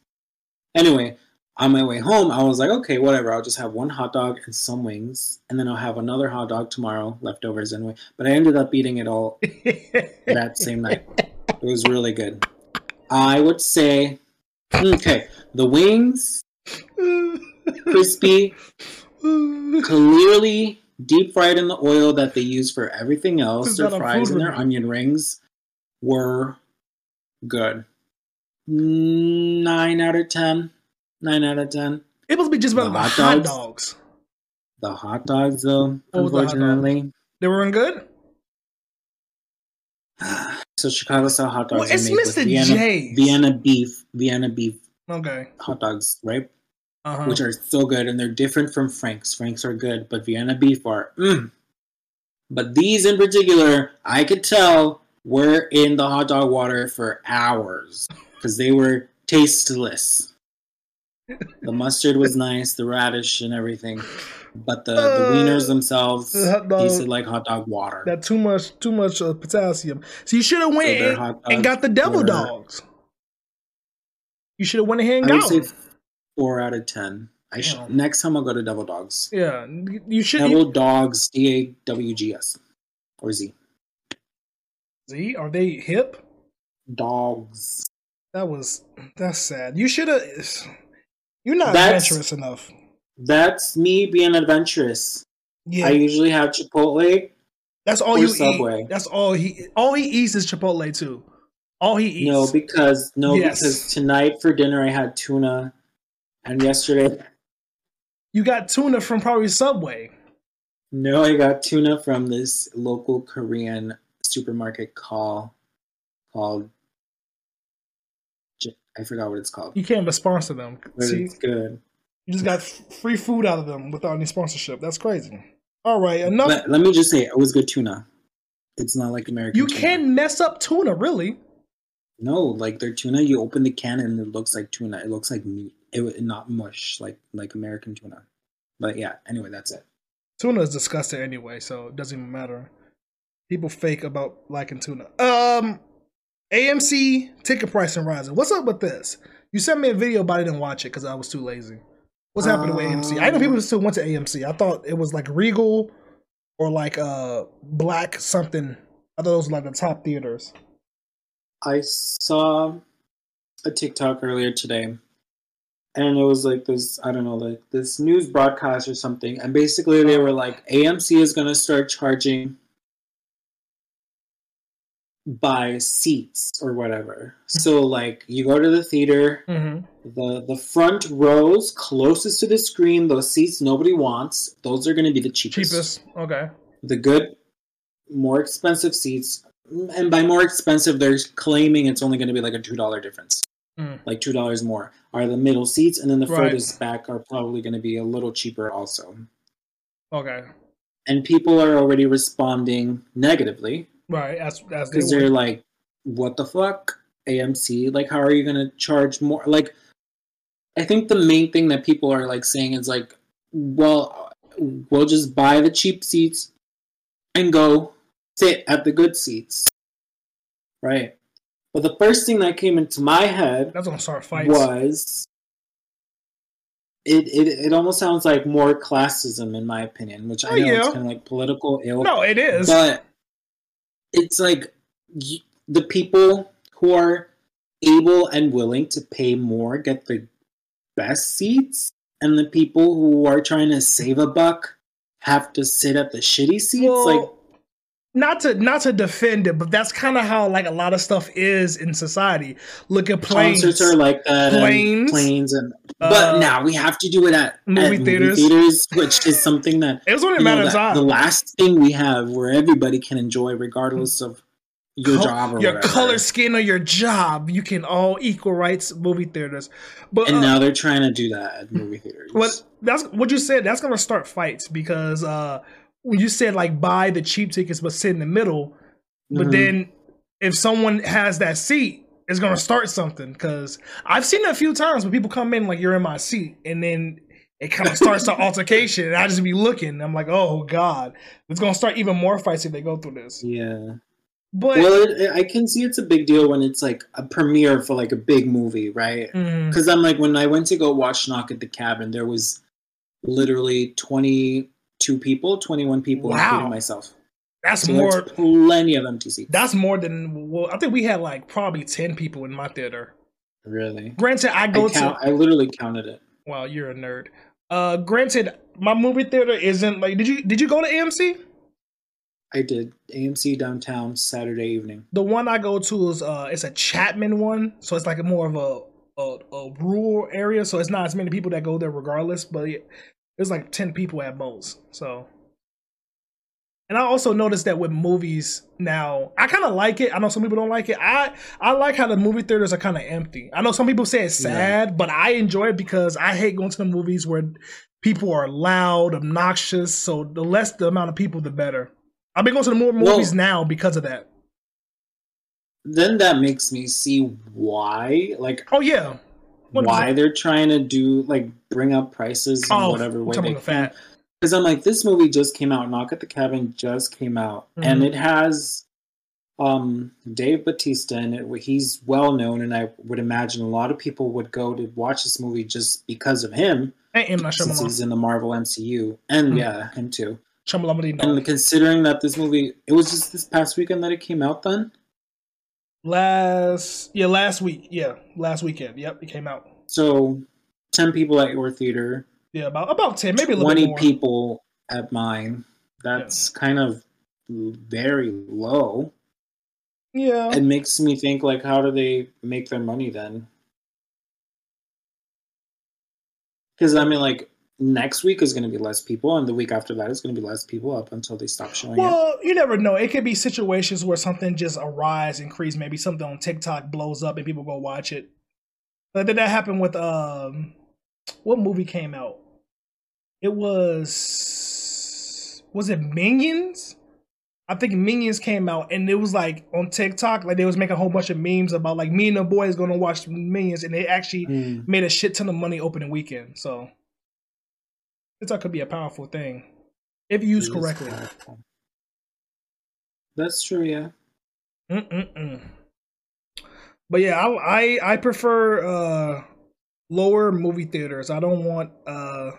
Anyway, on my way home, I was like, okay, whatever. I'll just have one hot dog and some wings, and then I'll have another hot dog tomorrow, leftovers anyway. But I ended up eating it all that same night. It was really good. I would say, okay, the wings, crispy, clearly deep fried in the oil that they use for everything else, their fries and their onion rings were good. Mm, nine out of ten. Nine out of ten. It must be just about The the hot hot dogs? dogs. The hot dogs, though, What was the hot unfortunately, They weren't good. So Chicago style hot dogs Well, it's Mr. Vienna, J's. Vienna beef, Vienna beef Okay. hot dogs, right? Uh-huh. Which are so good, and they're different from Frank's. Frank's are good, but Vienna beef are. Mm. But these in particular, I could tell were in the hot dog water for hours because they were tasteless. The mustard was nice, the radish and everything, but the, the Uh, wieners themselves the tasted like hot dog water. that too much too much uh, potassium. So you should have went So and, and got the devil were- dogs. You should have went ahead and I got them. four out of ten. I sh- next time I'll go to Devil Dawgs. Yeah, you should. Devil Dawgs, D A W G S or Z. Z, are they hip? Dogs. That was that's sad. You should have. You're not That's- adventurous enough. That's me being adventurous. Yeah, I usually have Chipotle. that's all you Subway. eat. That's all he. All he eats is Chipotle too. All he eats. No, because no, Yes. because tonight for dinner I had tuna, and yesterday you got tuna from probably Subway. no, I got tuna from this local Korean supermarket call called. I forgot what it's called. You can't even sponsor them. But See, it's good. you just got free food out of them without any sponsorship. That's crazy. All right, enough. But let me just say, it was good tuna. It's not like American. you tuna. can mess up tuna, really. No, like their tuna, you open the can and it looks like tuna. It looks like meat. It not mush like like American tuna. But yeah, anyway, that's it. Tuna is disgusting anyway, so it doesn't even matter. People fake about liking tuna. Um, AMC ticket pricing rising. What's up with this? You sent me a video, but I didn't watch it because I was too lazy. What's happening with AMC? I know people still went to AMC. I thought it was like Regal or like uh Black something. I thought those were like the top theaters. I saw a TikTok earlier today, and it was like this I don't know, like this news broadcast or something, and basically they were like AMC is gonna start charging by seats or whatever. So like you go to the theater, Mm-hmm. the the front rows closest to the screen, those seats nobody wants, those are gonna be the cheapest. Cheapest. Okay. the good, more expensive seats, and by more expensive, they're claiming it's only going to be like a two dollar difference, Mm. like two dollars more. Are the middle seats, and then the Right. furthest back are probably going to be a little cheaper also. Okay. And people are already responding negatively Right. As as they because they're like, "What the fuck, AMC? Like, how are you going to charge more?" Like, I think the main thing that people are like saying is like, "Well, we'll just buy the cheap seats and go sit at the good seats. Right. But the first thing that came into my head That's gonna start fights. was it, it it almost sounds like more classism in my opinion, which I Oh, know yeah. it's kind of like political ill. No, it is. But it's like the people who are able and willing to pay more get the best seats, and the people who are trying to save a buck have to sit at the shitty seats. well, like, not to not to defend it, but that's kind of how like a lot of stuff is in society. Look at planes. concerts are like that, Planes, and planes, and but uh, now we have to do it at movie at theaters. movie theaters, which is something that it was only a matter of time. the last thing we have where everybody can enjoy regardless of your Col- job or your whatever. color, skin, or your job, you can all equal rights movie theaters. But and uh, now they're trying to do that at movie theaters. what that's what you said. That's gonna start fights because uh, you said like buy the cheap tickets but sit in the middle, but Mhm. then if someone has that seat, it's gonna start something. Because I've seen it a few times when people come in like you're in my seat, and then it kind of starts an altercation, and I just be looking. I'm like, oh god, it's gonna start even more fights if they go through this. yeah. But Well, it, it- I can see it's a big deal when it's like a premiere for like a big movie, right? Because I'm like, when I went to go watch Knock at the Cabin, there was literally 22 people, 21 people, Wow. including myself. that's So more. plenty of empty seats. That's more than well. I think we had like probably ten people in my theater. really. Granted, I I, go count, to. I literally counted it. Well, you're a nerd. Uh, granted, my movie theater isn't like. Did you did you go to AMC? I did AMC downtown Saturday evening. The one I go to is uh, it's a Chapman one, so it's like a more of a a, a rural area, so it's not as many people that go there regardless. But there's like ten people at most. So And I also noticed that with movies now, I kind of like it. I know some people don't like it. I I like how the movie theaters are kind of empty. I know some people say it's sad, yeah. but I enjoy it because I hate going to the movies where people are loud, obnoxious. So the less the amount of people, the better. I've been going to the more movies well, now because of that. Then that makes me see why, like, oh yeah, why they're trying to do like bring up prices in oh, whatever way they can. Because I'm like, this movie just came out. Knock at the Cabin just came out, mm-hmm. and it has um Dave Bautista in it. He's well known, and I would imagine a lot of people would go to watch this movie just because of him. And since he's in the Marvel MCU, and mm-hmm. yeah, him too. And considering that this movie, it was just this past weekend that it came out. Then last, yeah, last week, yeah, last weekend. Yep, it came out. So, ten people at your theater. Yeah, about about ten, maybe a little twenty people at mine. That's yeah. kind of very low. Yeah, it makes me think like, how do they make their money then? Because I mean, like next week is going to be less people, and the week after that is going to be less people up until they stop showing up. well, you never know. It could be situations where something just a rise, increase. Maybe something on TikTok blows up and people go watch it. But did that happen with um, what movie came out? It was was it Minions? I think Minions came out and it was like on TikTok, like they was making a whole bunch of memes about like me and the boys gonna watch Minions, and they actually mm. made a shit ton of money opening weekend. So TikTok could be a powerful thing if used correctly. Powerful. That's true, yeah. Mm-mm-mm. But yeah, I, I I prefer uh lower movie theaters. I don't want uh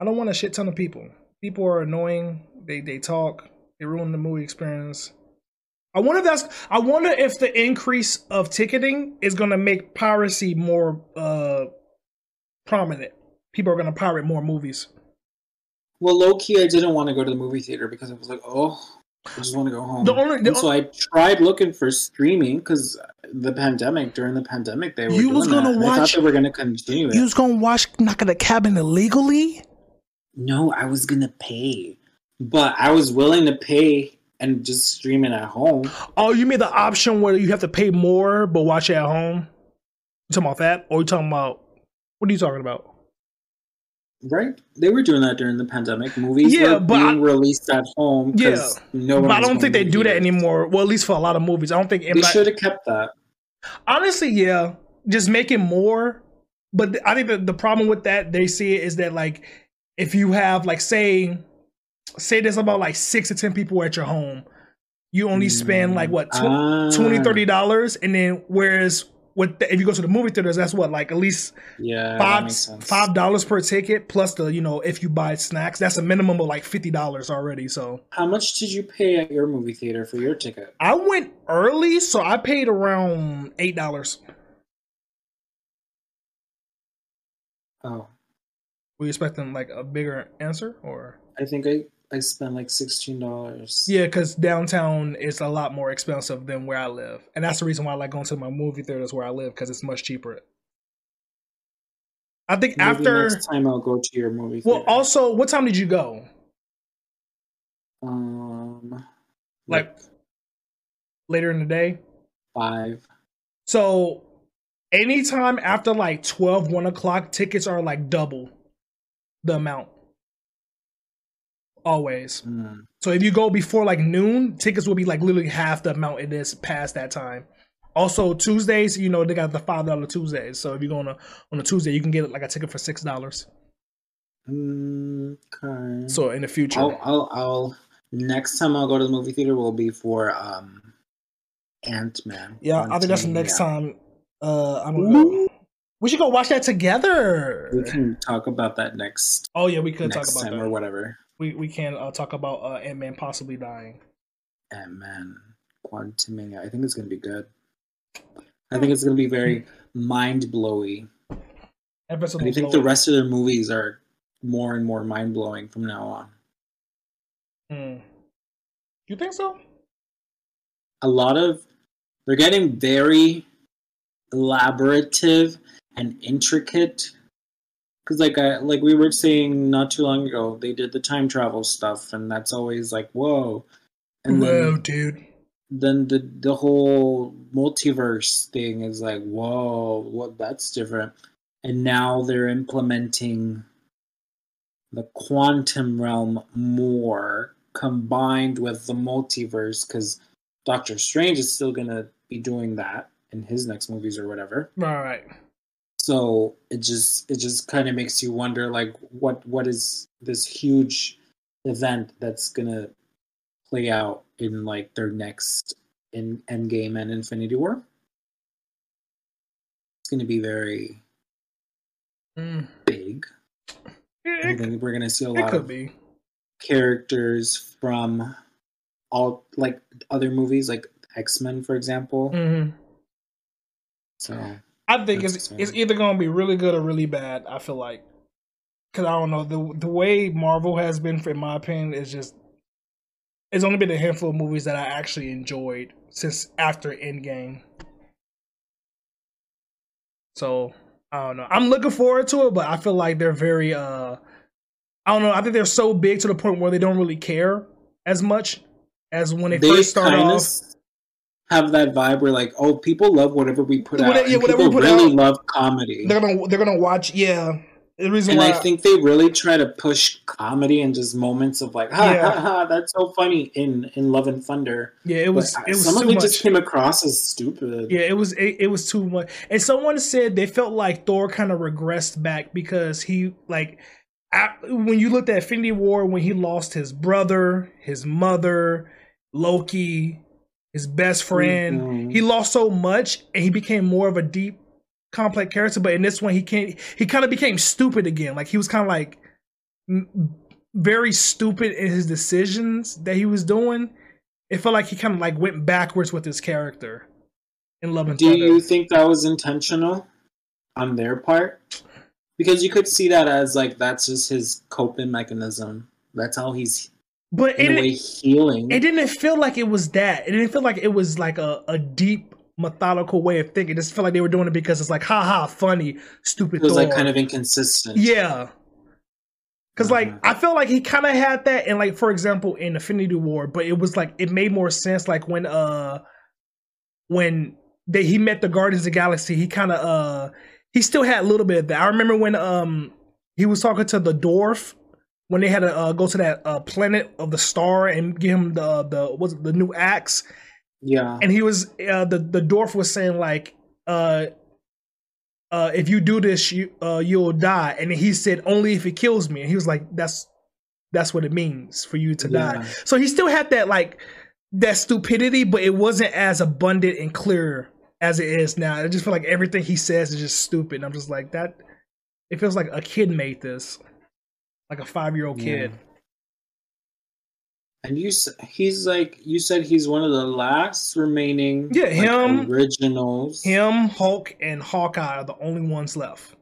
I don't want a shit ton of people. People are annoying. They they talk. They ruin the movie experience. I wonder if that's. I wonder if the increase of ticketing is going to make piracy more uh prominent people are going to pirate more movies. Well, low key, I didn't want to go to the movie theater because I was like, oh, I just want to go home. The only, the so I tried looking for streaming because the pandemic. During the pandemic, they were. You was gonna that. watch. I thought they were gonna continue. You was gonna watch Knock at the Cabin illegally. No, I was gonna pay, but I was willing to pay and just stream it at home. Oh, you made the option where you have to pay more but watch it at home. You talking about that, or you talking about what are you talking about? Right, they were doing that during the pandemic. Movies yeah, were but being I, released at home. Yeah, no but I don't think they do that anymore. Well, at least for a lot of movies, I don't think they should have kept that. Honestly, yeah, just making more. But I think the, the problem with that they see it is that like if you have like say say there's about like six to ten people at your home, you only spend like what tw- ah. 20 30 dollars, and then whereas with the, if you go to the movie theaters, that's what like at least yeah five five dollars per ticket plus the you know if you buy snacks, that's a minimum of like fifty dollars already. So how much did you pay at your movie theater for your ticket? I went early, so I paid around eight dollars. Oh, were you expecting like a bigger answer or? I think I I spent like sixteen dollars. Yeah, because downtown is a lot more expensive than where I live, and that's the reason why I like going to my movie theaters where I live because it's much cheaper. I think Maybe after next time I'll go to your movie. Well, also, what time did you go? Um, like, like later in the day. Five. So, anytime after like 12, 1 o'clock, tickets are like double the amount always. Mm. So if you go before like noon, tickets will be like literally half the amount it is past that time. Also Tuesdays, you know, they got the five dollar Tuesdays. So if you go on a on a Tuesday, you can get like a ticket for six dollars. Okay. So in the future, I'll, I'll, I'll next time I'll go to the movie theater will be for um Ant Man. Yeah, I think that's the next time. Uh, I don't know. We should go watch that together. We can talk about that next. Oh yeah, we could talk about time that. or whatever we we can uh, talk about uh, Ant Man possibly dying. Ant Man, Quantumania. I think it's gonna be good. I think it's gonna be very mind blowing. I think the rest of their movies are more and more mind blowing from now on. Hmm. You think so? A lot of they're getting very elaborative and intricate because like I like we were saying not too long ago, they did the time travel stuff, and that's always like whoa. And Whoa, then dude. then the the whole multiverse thing is like whoa, what that's different. And now they're implementing the quantum realm more combined with the multiverse because Doctor Strange is still gonna be doing that in his next movies or whatever. All right. So it just it just kind of makes you wonder like what what is this huge event that's gonna play out in like their next in Endgame and Infinity War. It's gonna be very Mm. big. It, I think we're gonna see a lot of be. characters from all like other movies like X-Men for example. hmm So I think it's That's it's either gonna be really good or really bad. I feel like because I don't know the the way Marvel has been, for in my opinion, is just it's only been a handful of movies that I actually enjoyed since after Endgame. So I don't know. I'm looking forward to it, but I feel like they're very uh I don't know. I think they're so big to the point where they don't really care as much as when they, they first start kind off. Have that vibe where like, oh, people love whatever we put out. Whatever- and yeah, whatever people we put really out, love comedy. They're gonna they're gonna watch. Yeah, the reason And why I think they really try to push comedy and just moments of like, ha Yeah. ha ha, that's so funny in in Love and Thunder. yeah, it But was it was some of it much. just came across as stupid. Yeah, it was it, it was too much. And someone said they felt like Thor kind of regressed back because he like at, when you looked at Infinity War when he lost his brother, his mother, Loki, his best friend, Mhm. he lost so much and he became more of a deep complex character, but in this one he can't he kind of became stupid again. Like he was kind of like m- very stupid in his decisions that he was doing. It felt like he kind of like went backwards with his character in Love and Do Thunder. you think that was intentional on their part? Because you could see that as like that's just his coping mechanism. That's how he's but it, way healing. it didn't feel like it was that. It didn't feel like it was like a, a deep methodical way of thinking. It just felt like they were doing it because it's like, ha ha, funny, stupid. It was like kind of inconsistent. Yeah. Cause like Mhm. I felt like he kind of had that, and like for example in Infinity War, but it was like it made more sense like when uh when they he met the Guardians of the Galaxy, he kind of uh he still had a little bit of that. I remember when um he was talking to the dwarf when they had to uh, go to that uh, planet of the star and give him the the what's the new axe, Yeah. and he was uh, the the dwarf was saying like uh uh if you do this you uh you'll die. And he said only if it kills me. And he was like that's that's what it means for you to die. So he still had that like that stupidity but it wasn't as abundant and clear as it is now. I just feel like everything he says is just stupid. And i'm just like that it feels like a kid made this like a five-year-old kid Yeah. And you, he's like you said, he's one of the last remaining, Yeah, like, him- originals. Him, Hulk, and Hawkeye are the only ones left.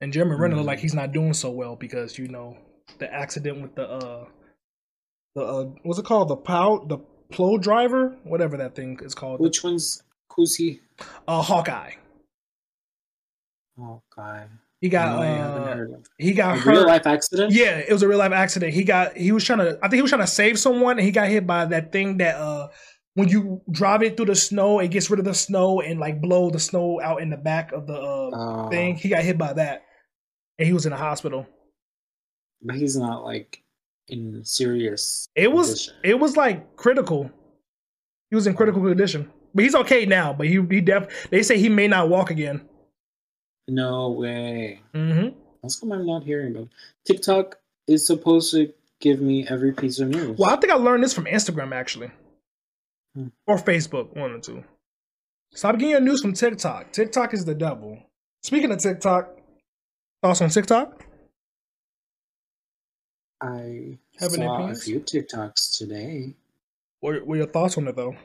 And Jeremy Renner look Hmm. like he's not doing so well because you know the accident with the uh the uh what's it called the pow the plow driver whatever that thing is called Which one's who's he? uh Hawkeye God, he got No, uh he got A hurt real life accident. yeah it was a real life accident he got he was trying to I think he was trying to save someone and he got hit by that thing that uh when you drive it through the snow it gets rid of the snow and like blow the snow out in the back of the uh Oh, thing. He got hit by that, and he was in the hospital. but he's not like in serious. It was condition. it was like critical. He was in critical condition, but he's okay now. But he he def they say he may not walk again. No way. hmm That's come I'm not hearing about. TikTok is supposed to give me every piece of news. Well, I think I learned this from Instagram actually, Hmm. or Facebook, one or two. Stop getting your news from TikTok. TikTok is the devil. Speaking of TikTok, thoughts on TikTok? I Have saw a few TikToks today. What, are your thoughts on it though?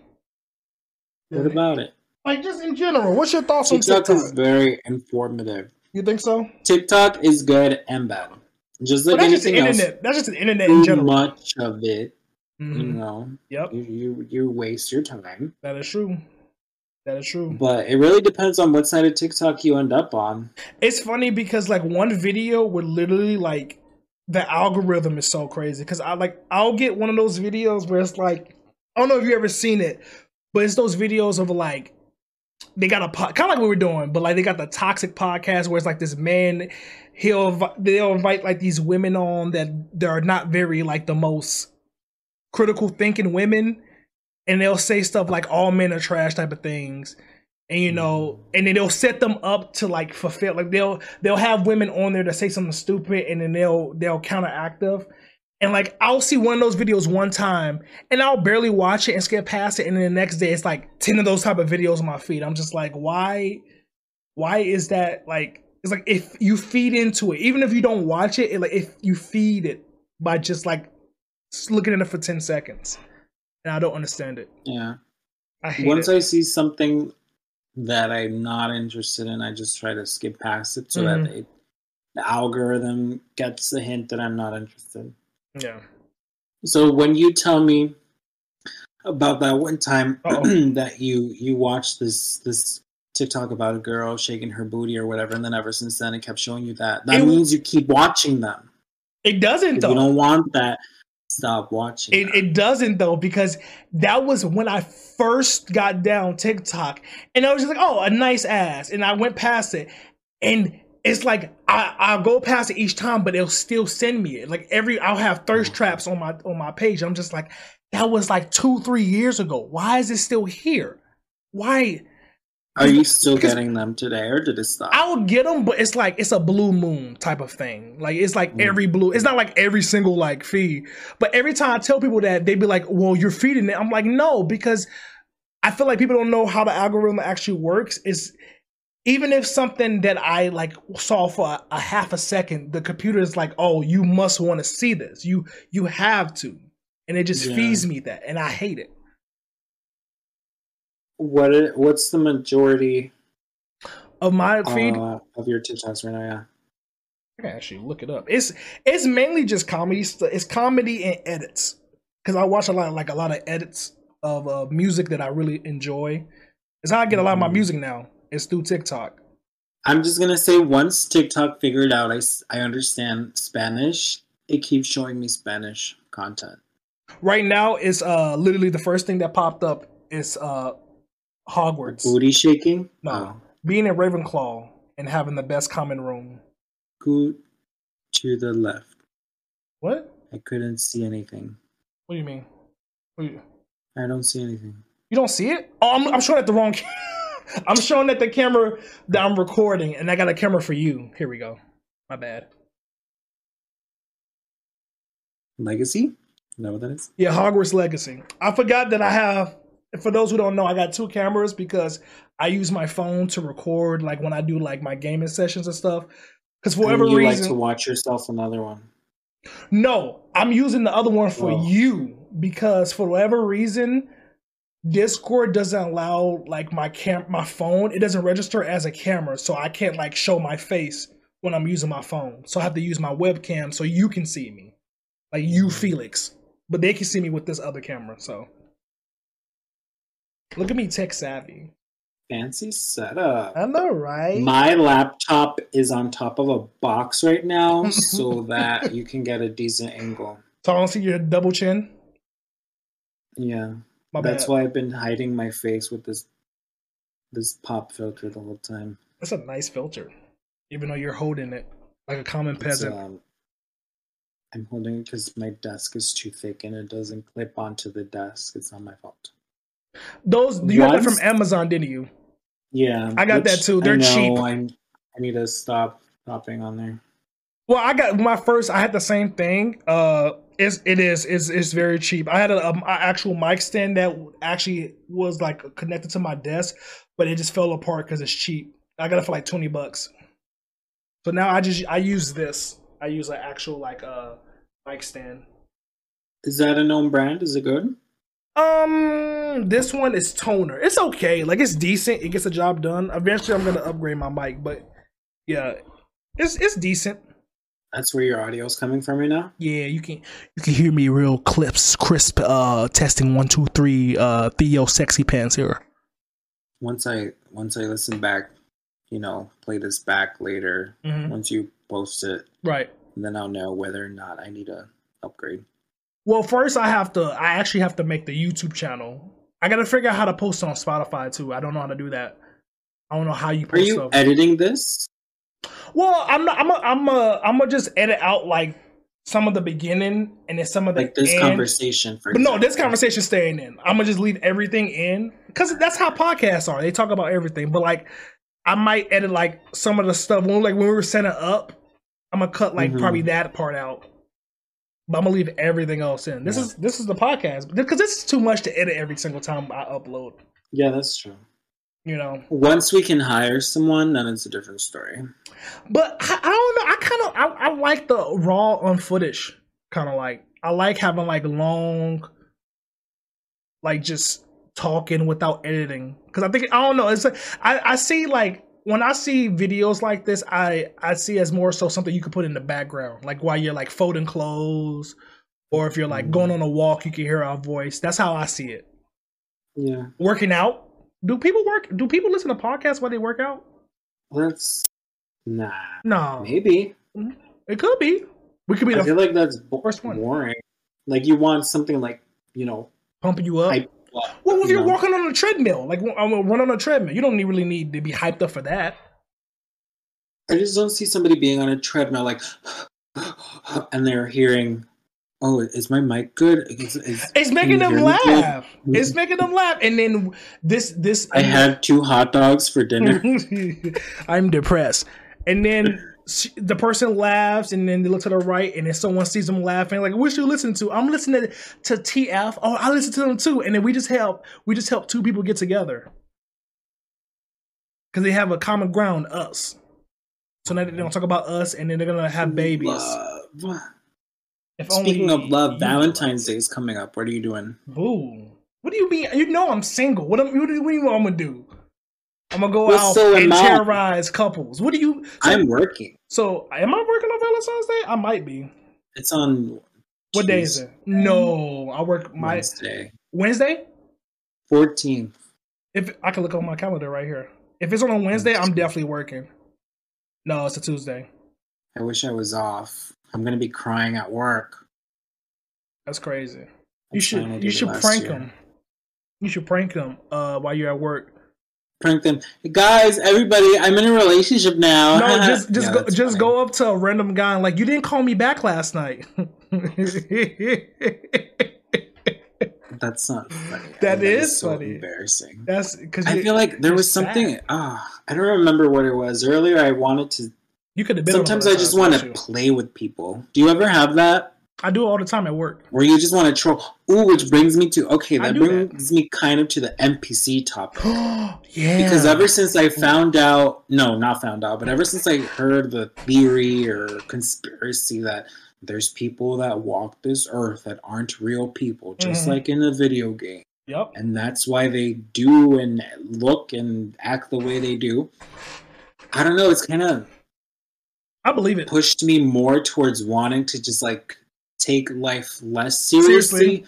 What about it? Like just in general, what's your thoughts on TikTok TikTok? is very informative. You think so? TikTok is good and bad. Just like that's just the anything else, internet. That's just the internet in too general. much of it, you Mhm. know, Yep, you, you you waste your time. that is true. That is true. But it really depends on what side of TikTok you end up on. It's funny because like one video would literally like the algorithm is so crazy because I like I'll get one of those videos where it's like I don't know if you ever seen it, but it's those videos of like they got a kind of like what we're doing, but like they got the toxic podcast where it's like this man he'll they'll invite like these women on that they're not very like the most critical thinking women and they'll say stuff like all men are trash type of things. And you know mm-hmm. and then they'll set them up to like fulfill like they'll they'll have women on there to say something stupid and then they'll they'll counteractive and like I'll see one of those videos one time and I'll barely watch it and skip past it and then the next day it's like 10 of those type of videos on my feed. I'm just like why why is that like it's like if you feed into it even if you don't watch it, it like if you feed it by just like looking at it for 10 seconds and I don't understand it. Yeah. I Once it. I see something that I'm not interested in, I just try to skip past it so Mhm. that they, the algorithm gets the hint that I'm not interested. Yeah. So when you tell me about that one time that you you watched this this TikTok about a girl shaking her booty or whatever, and then ever since then it kept showing you that, that It- means you keep watching them. It doesn't though. you don't want that, stop watching. It, it doesn't though because that was when I first got down TikTok and I was just like, oh, a nice ass, and I went past it, and it's like I I'll go past it each time, but it'll still send me it. Like every I'll have thirst traps on my on my page. I'm just like, that was like two three years ago. Why is it still here? Why? Are you still because- getting them today, or did it stop? I will get them, but it's like it's a blue moon type of thing. Like it's like Mm. every blue. It's not like every single like feed, but every time I tell people that, they be like, "Well, you're feeding it." I'm like, "No," because I feel like people don't know how the algorithm actually works. Is even if something that I like saw for a, a half a second, the computer is like, "Oh, you must want to see this. You you have to," and it just Yeah. feeds me that, and I hate it. What what's the majority Of my feed, uh, of your TikToks right now? Yeah. I can actually look it up. It's it's mainly just comedy. It's comedy and edits because I watch a lot like a lot of edits of uh, music that I really enjoy. It's how I get a lot of my Mhm. music now. It's through TikTok. I'm just gonna say once TikTok figured out I, I understand Spanish, it keeps showing me Spanish content. Right now, it's uh literally the first thing that popped up is uh Hogwarts Booty shaking? No. Oh. being in Ravenclaw and having the best common room. Go to the left. What? I couldn't see anything. What do you mean? What do you, I don't see anything. you don't see it? Oh, I'm, I'm showing at the wrong. I'm showing at the camera that I'm recording, and I got a camera for you. Here we go. My bad. Legacy? Is that what that is? Yeah, Hogwarts Legacy. I forgot that I have. For those who don't know, I got two cameras because I use my phone to record, like when I do like my gaming sessions and stuff. Because for whatever you reason, like to watch yourself another one. no, I'm using the other one for Oh. you because for whatever reason, Discord doesn't allow like my cam, my phone. It doesn't register as a camera, so I can't like show my face when I'm using my phone. So I have to use my webcam so you can see me, like you, mm-hmm. Felix, but they can see me with this other camera. So look at me, tech savvy. Fancy setup. I know, right? My laptop is on top of a box right now so that you can get a decent angle. so I don't see your double chin. Yeah. My That's bad. why I've been hiding my face with this this pop filter the whole time. That's a nice filter, even though you're holding it like a common It's, peasant. um, I'm holding it because my desk is too thick and it doesn't clip onto the desk. It's not my fault. Those you got that from Amazon, didn't you? Yeah, I got that too. They're cheap. I'm, I need to stop stopping on there. Well, I got my first. I had the same thing. Uh, it's it is it's it's very cheap. I had a, a, a actual mic stand that actually was like connected to my desk, but it just fell apart because it's cheap. I got it for like twenty bucks. So now I just I use this. I use an actual like uh mic stand. Is that a known brand? Is it good? Um, this one is Tonor. It's okay. Like it's decent. It gets the job done. Eventually, I'm gonna upgrade my mic, but yeah, it's it's decent. That's where your audio is coming from right now. Yeah, you can you can hear me real clips, crisp. Uh, testing one two three. Uh, Theo sexy pants here. once I once I listen back, you know, play this back later. Mhm. Once you post it, Right. then I'll know whether or not I need to upgrade. Well, first I have to. I actually have to make the YouTube channel. I got to figure out how to post on Spotify too. I don't know how to do that. I don't know how you Are you stuff. editing this? Well, I'm not. I'm. A, I'm. A, I'm gonna just edit out like some of the beginning and then some of the Like this end. conversation for But no, this conversation staying in. I'm gonna just leave everything in because that's how podcasts are. They talk about everything. But like, I might edit like some of the stuff when like when we were setting up. I'm gonna cut like Mhm. probably that part out. But I'm gonna leave everything else in. This Yeah. is this is the podcast because this is too much to edit every single time I upload. Yeah, that's true. You know, Once we can hire someone, then it's a different story. but I, I don't know. I kind of I, I like the raw on footage kind of like. I like having like long, like just talking without editing because I think I don't know. It's like, I I see like when I see videos like this, I I see as more so something you could put in the background, like while you're like folding clothes, or if you're like mm-hmm. going on a walk, you can hear our voice. That's how I see it. Yeah, Working out. Do people work? Do people listen to podcasts while they work out? that's nah. No, Maybe it could be. We could be I feel like that's bo- first one. boring. Like you want something like you know. pumping you up. hype up, Well, if you you're know? walking on a treadmill, like I'm gonna uh, run on a treadmill, you don't need, really need to be hyped up for that. I just don't see somebody being on a treadmill like, and they're hearing, "Oh, is my mic good?" Is, is, It's making them laugh. It's making them laugh. And then this, this. I had two hot dogs for dinner. I'm depressed. And then she, the person laughs, and then they look to the right, and then someone sees them laughing. Like, what you listen to? I'm listening to TF. Oh, I listen to them too. And then we just help. We just help two people get together because they have a common ground, us. So now they don't talk about us, and then they're gonna have babies. Love. If Speaking of love, Valentine's Day is coming up. What are you doing? Boo. What do you mean? You know I'm single. What, am, what, do, you want I'm gonna do? I'm gonna go Well, out so and I. terrorize couples. What do you? So, I'm working. so am I working on Valentine's Day? I might be. It's on. What day is it? No, I work my Wednesday, Wednesday. fourteenth. If I can look on my calendar right here. If it's on a Wednesday, I'm definitely working. No, it's a Tuesday. I wish I was off. I'm gonna be crying at work. That's crazy. You should you should prank year. them. You should prank them uh, while you're at work. Prank them, guys. Everybody, I'm in a relationship now. No, just just go just funny. go up to a random guy and like you didn't call me back last night. That's not funny. That That is is so funny. embarrassing. That's because I feel like there was something. Ah, I don't remember what it was. Earlier, I wanted to. You could have been. Sometimes I just want to play with people. Do you ever have that? I do it all the time at work. Where you just want to troll? Ooh, which brings me to okay. That do that. brings me kind of to the NPC topic. yeah, Because ever since I found out, no, not found out, but ever since I heard the theory or conspiracy that there's people that walk this earth that aren't real people, just Mhm. like in a video game, yep. and that's why they do and look and act the way they do. I don't know. It's kind of I believe it. pushed me more towards wanting to just like take life less seriously, Seriously.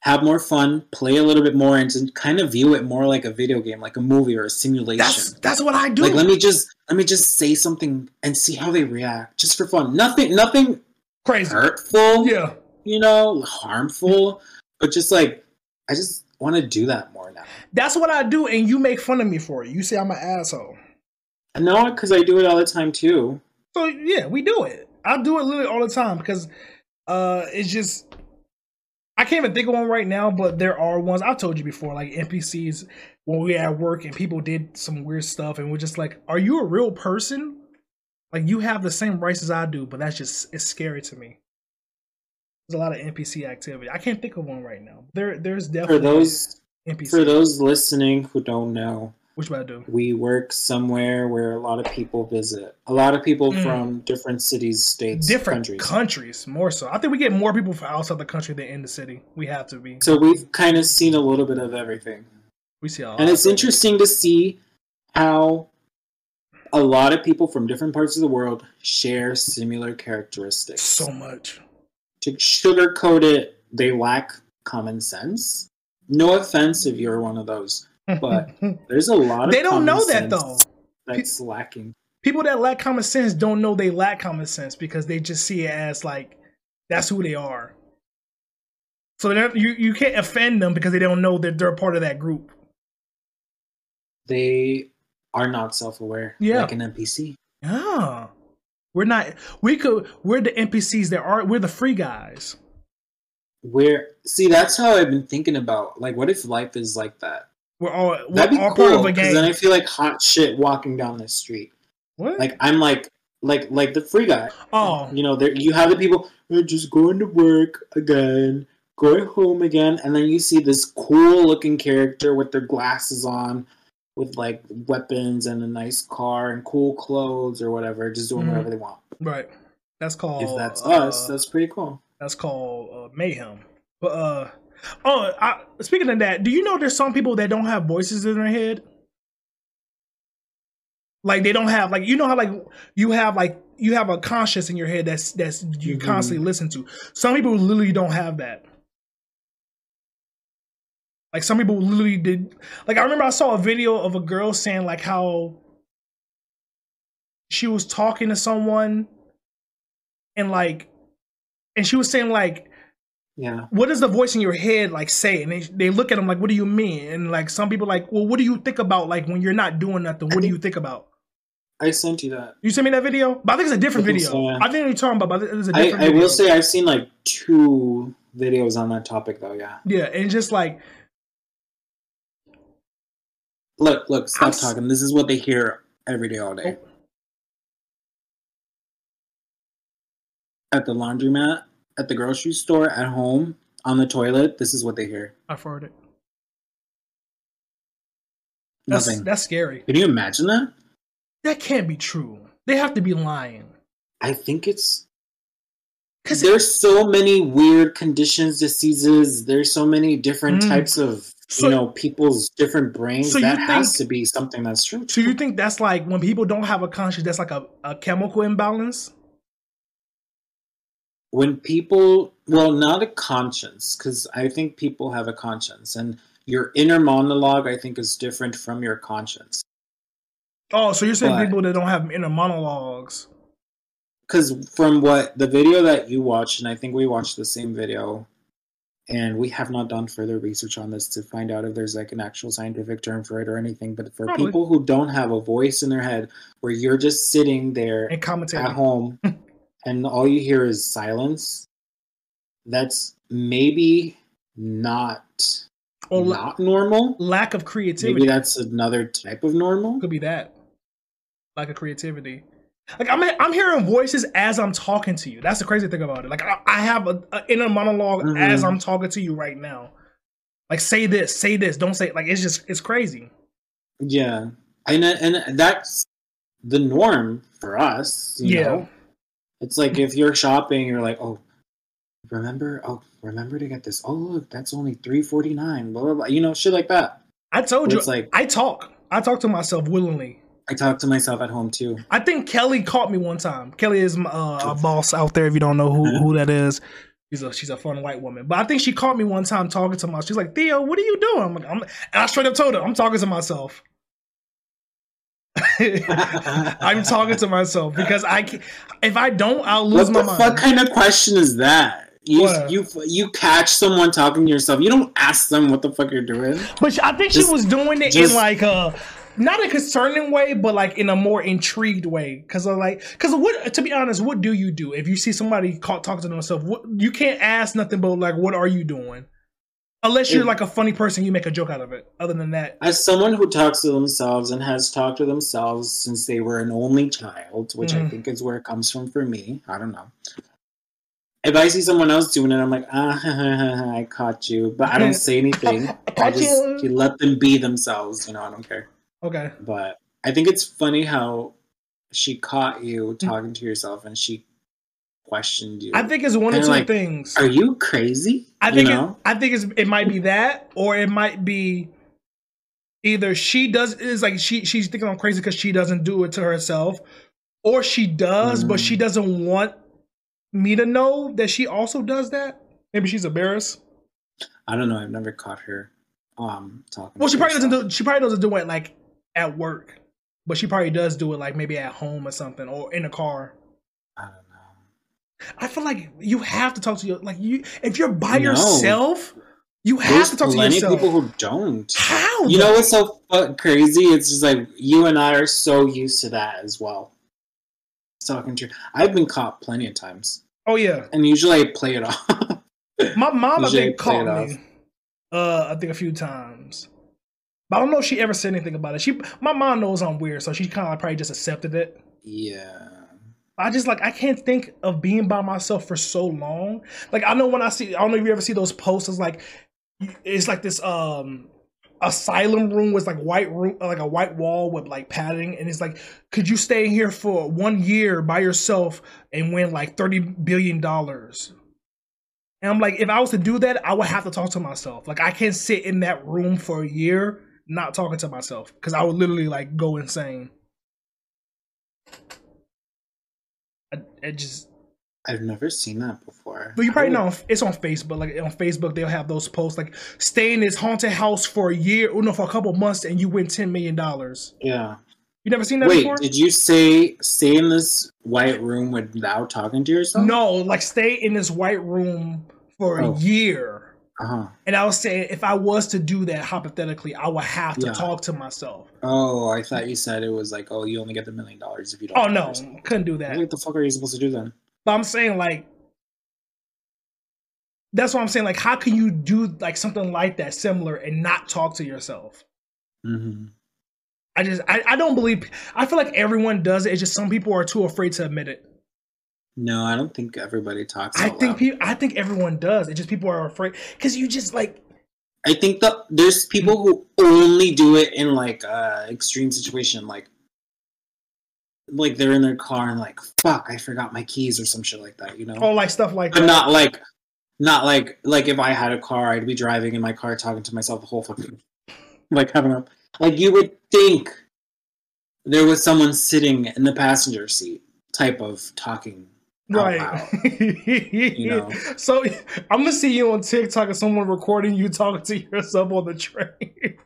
have more fun, play a little bit more, and to kind of view it more like a video game, like a movie or a simulation. That's that's what I do. like let me just let me just say something and see how they react, just for fun. Nothing, nothing Crazy. hurtful, Yeah. you know, harmful, but just like I just want to do that more now. That's what I do, and you make fun of me for it. You say I'm an asshole. No, because I do it all the time too. So yeah, we do it. I do it literally all the time because uh it's just I can't even think of one right now, but there are ones I've told you before, like NPCs when we at work and people did some weird stuff and we're just like, Are you a real person? Like you have the same rights as I do, but that's just it's scary to me. There's a lot of NPC activity. I can't think of one right now. There there's definitely For those NPC. for those listening who don't know, One I do? we work somewhere where a lot of people visit. A lot of people Mm. from different cities, states, Different countries. countries, more so. I think we get more people from outside the country than in the city. We have to be. so we've kind of seen a little bit of everything. We see all And it's interesting to see how a lot of people from different parts of the world share similar characteristics. so much. to sugarcoat it, they lack common sense. No offense if you're one of those But there's a lot of they don't know that though. That's lacking. People that lack common sense don't know they lack common sense because they just see it as like that's who they are. So you you can't offend them because they don't know that they're a part of that group. They are not self-aware. Yeah. like an NPC. Yeah, we're not. We could. We're the NPCs that are. We're the free guys. Where see, that's how I've been thinking about. Like, what if life is like that? We're all. We're That'd be all cool. part of a then I feel like hot shit walking down the street. what? Like I'm like like like the free guy. oh, You know, there you have the people who just going to work again, going home again, and then you see this cool looking character with their glasses on, with like weapons and a nice car and cool clothes or whatever, just doing Mhm. whatever they want. right. That's called. If that's uh, us, that's pretty cool. That's called uh, mayhem. But uh oh, I, speaking of that, do you know there's some people that don't have voices in their head? Like they don't have like you know how like you have like you have a conscience in your head that's that's you Mhm. constantly listen to. Some people literally don't have that. Like some people literally did like I remember I saw a video of a girl saying like how she was talking to someone and like and she was saying like Yeah. what does the voice in your head like say and they, they look at them like what do you mean and like some people like well what do you think about like when you're not doing nothing what do you think about I sent you that. you sent me that video but i think it's a different I video so, yeah. i think you're talking about but it's a I, different I video will say I've seen like two videos on that topic though, yeah. yeah and just like Look, look, stop I'm talking. This is what they hear every day all day. Oh. At the laundromat, at the grocery store, at home, on the toilet, this is what they hear. heard it that's Nothing. that's scary Can you imagine that? that can't be true they have to be lying I think it's because there's so many weird conditions, diseases. There's so many different Mm. types of So- you know people's different brains. So that has to be something that's true. so you think that's like when people don't have a conscience that's like a, a chemical imbalance when people well not a conscience because i think people have a conscience and your inner monologue i think is different from your conscience. Oh so you're saying But- people that don't have inner monologues. Because from what the video that you watched and i think we watched the same video and we have not done further research on this to find out if there's like an actual scientific term for it or anything but for Probably. people who don't have a voice in their head where you're just sitting there and commentating. at home and all you hear is silence that's maybe not or la- not normal. lack of creativity. Maybe that's another type of normal. Could be that. Lack of creativity. Like i'm i'm hearing voices as i'm talking to you. That's the crazy thing about it. Like i, I have a, a inner monolog Mhm. as i'm talking to you right now. Like say this say this. Don't say like it's just it's crazy. Yeah. And and that's the norm for us you Yeah. know it's like if you're shopping you're like oh remember oh remember to get this oh look that's only 349 blah blah blah you know shit like that i told you it's like i talk i talk to myself willingly i talk to myself at home too I think Kelly caught me one time. Kelly is my, uh, a boss out there. If you don't know who, who that is, she's a she's a fun white woman. But I think she caught me one time talking to myself. She's like, Theo, what are you doing? I'm like, I'm, and I straight up told her, I'm talking to myself. I'm talking to myself because I can if I don't, I'll lose what my the mind. fuck kind of question is that you What? you you catch someone talking to yourself you don't ask them what the fuck you're doing But she- I think she was doing it just- in like a not a concerning way, but like in a more intrigued way. Because of like, because what? To be honest, what do you do if you see somebody caught talking to themselves? What you can't ask nothing but like, what are you doing? Unless you're like a funny person, you make a joke out of it. Other than that, as someone who talks to themselves and has talked to themselves since they were an only child, which I Mhm. think is where it comes from for me. I don't know. If I see someone else doing it, I'm like, ah, I caught you, but I don't say anything. I Caught just you. you let them be themselves. You know, I don't care. okay, But I think it's funny how she caught you talking to yourself and she questioned you. I think it's one or Kinda two like, things. Are you crazy? I You think it. I think it's, it might be that, or it might be either she does is like she she's thinking I'm crazy because she doesn't do it to herself, or she does, but Mm. she doesn't want me to know that she also does that. Maybe she's embarrassed. I don't know. I've never caught her um talking. Well, she probably doesn't do. She probably doesn't do it like at work, but she probably does do it like maybe at home or something or in a car. I don't know. I feel like you have to talk to your like you if you're by No. yourself, you have There's to talk to yourself. people who don't. How? You know what's so crazy? It's just like you and I are so used to that as well. Talking to, I've been caught plenty of times, Oh yeah, and usually I play it off. my mom I think play called me. Uh, I think a few times, but I don't know if she ever said anything about it. She, my mom knows I'm weird, so she kind of probably just accepted it. yeah, I just like I can't think of being by myself for so long. Like I know when I see, I don't know if you ever see those posters. Like it's like this um asylum room with like white room, like a white wall with like padding, and it's like, could you stay here for one year by yourself and win like thirty billion dollars? And I'm like, if I was to do that, I would have to talk to myself. Like I can't sit in that room for a year not talking to myself because I would literally like go insane. I, it just I've never seen that before. but you probably would- know it's on Facebook. Like on Facebook, they'll have those posts like stay in this haunted house for a year, or no, for a couple months, and you win ten million dollars. Yeah. You never seen that Wait, before? did you say stay in this white room without talking to yourself? No, like stay in this white room for Oh. a year. Uh huh. And I was saying, if I was to do that hypothetically, I would have to Yeah. talk to myself. Oh, I thought you said it was like, oh, you only get the million dollars if you don't. Oh no, couldn't do that. What the fuck are you supposed to do then? But I'm saying like that's what I'm saying. Like, how can you do like something like that similar and not talk to yourself? Mm-hmm. I just I, I don't believe I feel like everyone does it. It's just some people are too afraid to admit it. No, I don't think everybody talks. I think people I think everyone does. It's just people are afraid because you just like I think that there's people who only do it in like uh extreme situation, like like they're in their car and like fuck, I forgot my keys or some shit like that, you know. oh like stuff like but that. not like, not like like if I had a car, I'd be driving in my car talking to myself the whole fucking, like having a like you would think there was someone sitting in the passenger seat type of talking. Out right. you know. So I'm gonna see you on TikTok and someone recording you talking to yourself on the train.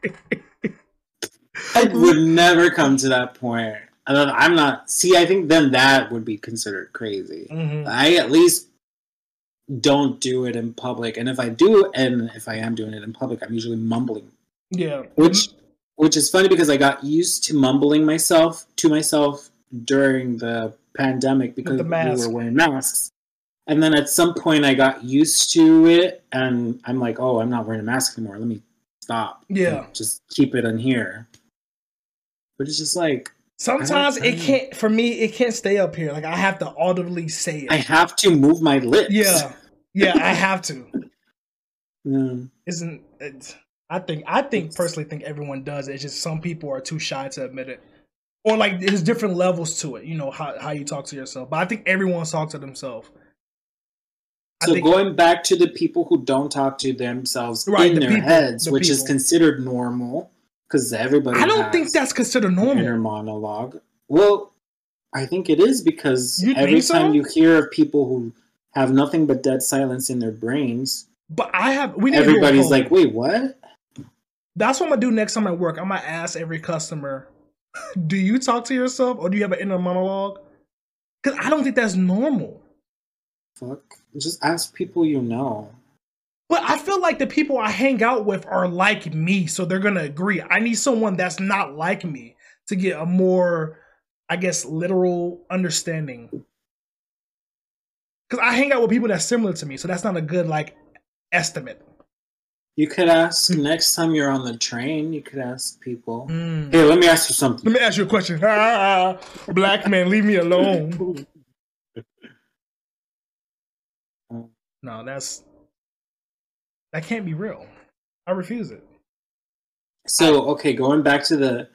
I would never come to that point. I'm not. See, I think then that would be considered crazy. Mhm. I at least don't do it in public, and if I do, and if I am doing it in public, I'm usually mumbling, Yeah. which which is funny because I got used to mumbling myself to myself during the pandemic because the we were wearing masks. And then at some point, I got used to it, and I'm like, "Oh, I'm not wearing a mask anymore. Let me stop. Yeah. just keep it in here." But it's just like Sometimes it can't for me it can't stay up here. Like I have to audibly say it. I have to move my lips. yeah. Yeah, I have to. Mm. Isn't it I think I think personally think everyone does. It's just some people are too shy to admit it. Or like there's different levels to it, you know, how how you talk to yourself. But I think everyone's talk to themselves. So think going back to the people who don't talk to themselves Right, in the their people, heads, the which is considered normal, because everybody. I don't think that's considered normal. inner monologue. Well, I think it is because You every so? time you hear of people who have nothing but dead silence in their brains, But I have we need to do a everybody's like, "Wait, what?" That's what I'm gonna do next time I work. I'm gonna ask every customer, do you talk to yourself or do you have an inner monologue? Because I don't think that's normal. Fuck. Just ask people you know. But I feel like the people I hang out with are like me, so they're gonna agree. I need someone that's not like me to get a more, I guess, literal understanding. Because I hang out with people that's similar to me, so that's not a good like estimate. You could ask next time you're on the train. You could ask people. Mm. Hey, let me ask you something. Let me ask you a question. Ah, black man, leave me alone. No, that's that can't be real. I refuse it. So okay, going back to the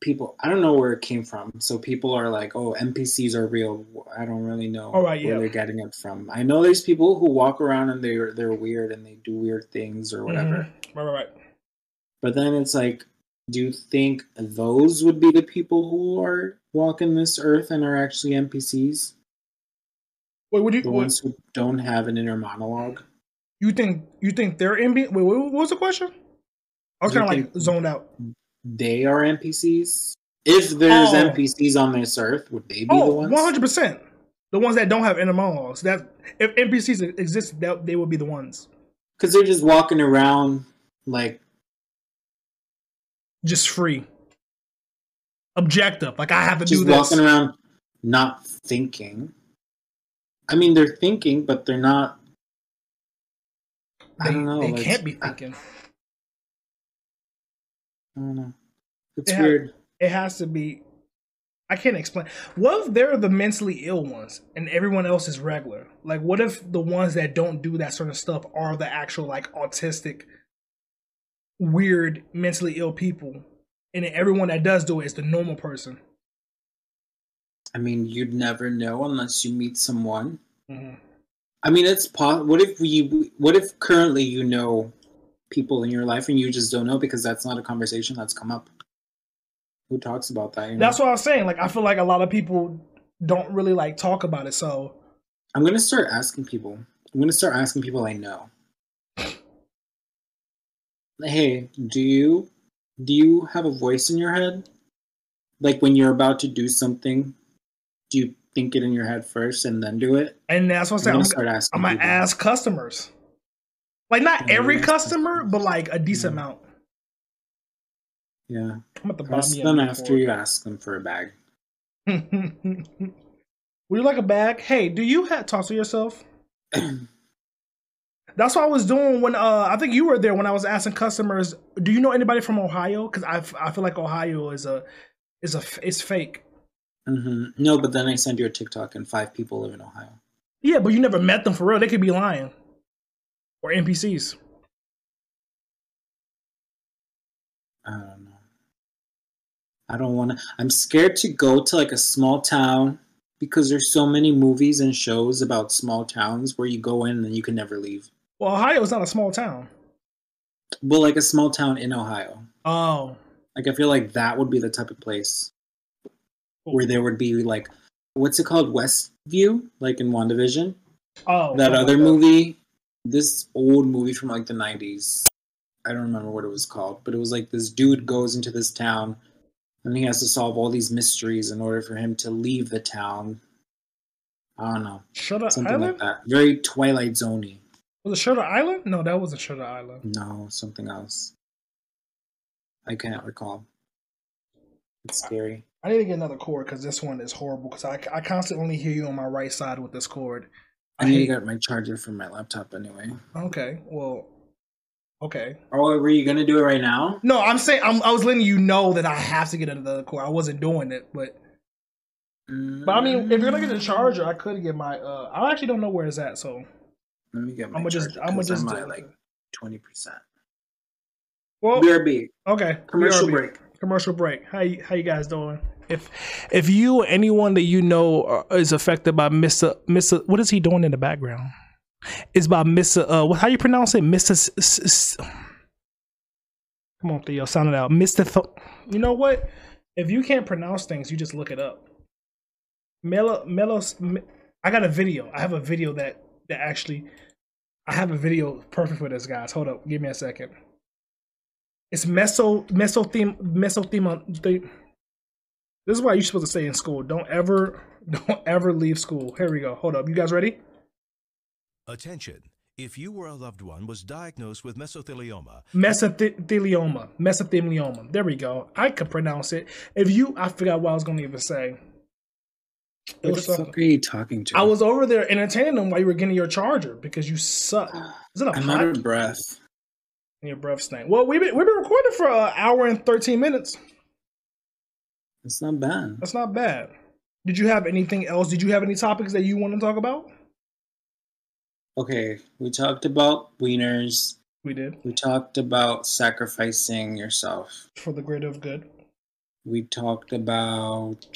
people, I don't know where it came from. So people are like, "Oh, NPCs are real." I don't really know All right, where yeah. they're getting it from. I know there's people who walk around and they're they're weird and they do weird things or whatever. Mhm. Right, right, right. But then it's like, do you think those would be the people who are walking this earth and are actually NPCs? Wait, what do you The what, ones who don't have an inner monologue? you think? You think they're in? Wait, what was the question? I was kind of like zoned out. They are NPCs. If there's Oh. NPCs on this earth, would they be the Oh, ones? 100 percent. The ones that don't have inner monologues. That if NPCs exist, that they would be the ones. Because they're just walking around like Just free. Objective. Like I have to just do this. walking around, not thinking. I mean, they're thinking, but they're not. I don't know. they like, can't be thinking. I don't know. It's They have- weird. It has to be. I can't explain. What if they're the mentally ill ones and everyone else is regular? Like, what if the ones that don't do that sort of stuff are the actual like autistic, weird, mentally ill people, and everyone that does do it is the normal person? I mean, you'd never know unless you meet someone. Mm-hmm. I mean, it's po- What if we? What if currently you know people in your life and you just don't know because that's not a conversation that's come up. Who talks about that? You know? That's what I was saying. Like, I feel like a lot of people don't really like talk about it. So I'm gonna start asking people. I'm gonna start asking people I know. Hey, do you do you have a voice in your head? Like when you're about to do something, do you think it in your head first and then do it? And that's what I'm I'm saying. gonna I'm, start asking. I'm gonna people. ask customers. Like not every customer, but like a decent Yeah. amount. Yeah, I'm at the ask them after you ask them for a bag. Would you like a bag? Hey, do you have talk to yourself? That's what I was doing when uh I think you were there when I was asking customers, do you know anybody from Ohio? Because I, f- I feel like Ohio is a is a f- it's fake. hmm No, but then I send you a TikTok and five people live in Ohio. Yeah, but you never met them for real. They could be lying or NPCs. I don't know. I don't want to. I'm scared to go to like a small town because there's so many movies and shows about small towns where you go in and you can never leave. Well, Ohio is not a small town. Well, like a small town in Ohio. Oh, Like I feel like that would be the type of place where there would be like, what's it called, Westview, like in WandaVision. oh, that other movie, this old movie from like the '90s. I don't remember what it was called, but it was like this dude goes into this town, and he has to solve all these mysteries in order for him to leave the town. I don't know, Shutter something Island. like that. Very Twilight Zoney. Was it Shutter Island? No, that wasn't Shutter Island. No, something else. I can't recall. It's scary. I need to get another cord because this one is horrible. Because I, I constantly hear you on my right side with this cord. I need to get my charger for my laptop anyway. Okay, well, okay. Oh, were you gonna do it right now? No, I'm saying I'm, I was letting you know that I have to get another cord. I wasn't doing it, but but I mean, if you're gonna get the charger, I could get my. uh I actually don't know where it's at, so let me get my I'ma just- charger. I'ma 'cause just I'm do at like twenty percent. well, BRB. okay. Commercial BRB. break. Commercial break. How you, how you guys doing? If if you anyone that you know uh, is affected by Mister Mister, what is he doing in the background? It's by Mister. Uh, how you pronounce it, S- Come on, Theo, sound it out. Th- you know what? If you can't pronounce things, you just look it up. Melo Melos. I got a video. I have a video that that actually. I have a video perfect for this, guys. Hold up, give me a second. It's meso mesothem mesothem. They, this is why you're supposed to stay in school. Don't ever, don't ever leave school. Here we go. Hold up. You guys ready? Attention. If you or a loved one was diagnosed with mesothelioma, Mesothelioma. Mesothelioma. There we go. I could pronounce it. If you, I forgot what I was going to even say. It Who the fuck are you talking to? I was over there entertaining them while you were getting your charger because you suck. Is it a I'm out of breath. Your breath stank. Well, we've been we've been recording for an hour and thirteen minutes. It's not bad. That's not bad. Did you have anything else? Did you have any topics that you want to talk about? Okay, we talked about wieners. We did We talked about sacrificing yourself. for the greater of good. We talked about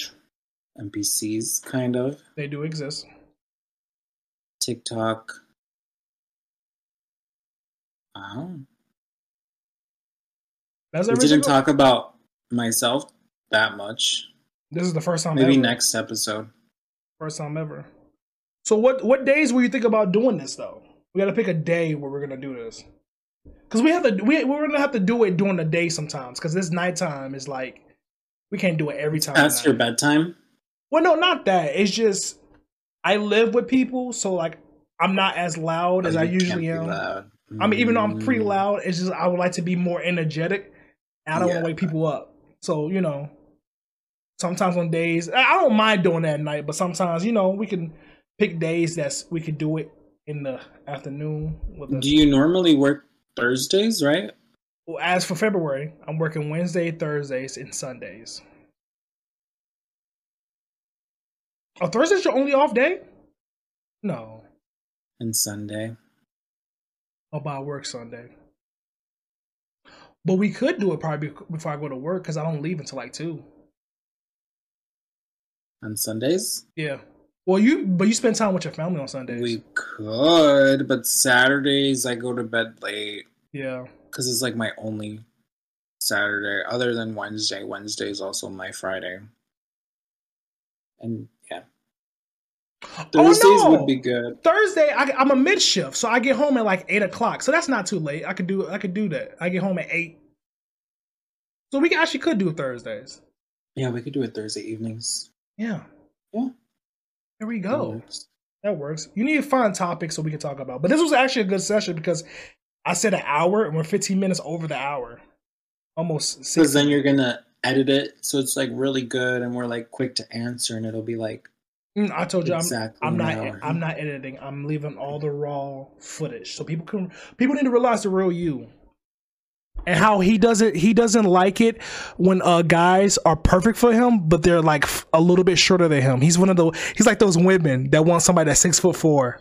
NPCs, kind of. They do exist. TikTok. Oh. That's We didn't talk about myself that much. This is the first time. Maybe ever. next episode. First time ever. So what what days will you think about doing this though? We got to pick a day where we're gonna do this. Because we have to, we we're gonna have to do it during the day sometimes. Because this nighttime is like we can't do it every time. at Past your bedtime. Well, no, not that. It's just I live with people, so like I'm not as loud as Oh, I usually am. I mean, even though I'm pretty Mm. loud, it's just I would like to be more energetic. And I don't want to wake people up. So you know, sometimes on days I don't mind doing that at night, but sometimes you know we can pick days that's we could do it in the afternoon. The, Do you normally work Thursdays, right? Well, as for February, I'm working Wednesday, Thursdays, and Sundays. Oh, Thursday's your only off day? No. And Sunday. Oh, but I work Sunday. But we could do it probably before I go to work because I don't leave until like two. On Sundays? Yeah. Well, you but you spend time with your family on Sundays. We could, but Saturdays I go to bed late yeah. because it's like my only Saturday, other than Wednesday. Wednesday is also my Friday. And yeah, Thursdays oh, no! would be good. Thursday, I, I'm a mid shift, so I get home at like eight o'clock. So that's not too late. I could do I could do that. I get home at eight, so we actually could do Thursdays. Yeah, we could do it Thursday evenings. Yeah. Yeah. There we That go. works. That works. You need to find topics so we can talk about. But this was actually a good session because I said an hour and we're 15 minutes over the hour. Almost Because then you're gonna edit it so it's like really good and we're like quick to answer and it'll be like Mm, I told you exactly I'm, I'm not. I'm not editing. I'm leaving all the raw footage so people can people need to realize the real you. And how he doesn't he doesn't like it when uh guys are perfect for him, but they're like f- a little bit shorter than him. He's one of the he's like those women that want somebody that's six foot four.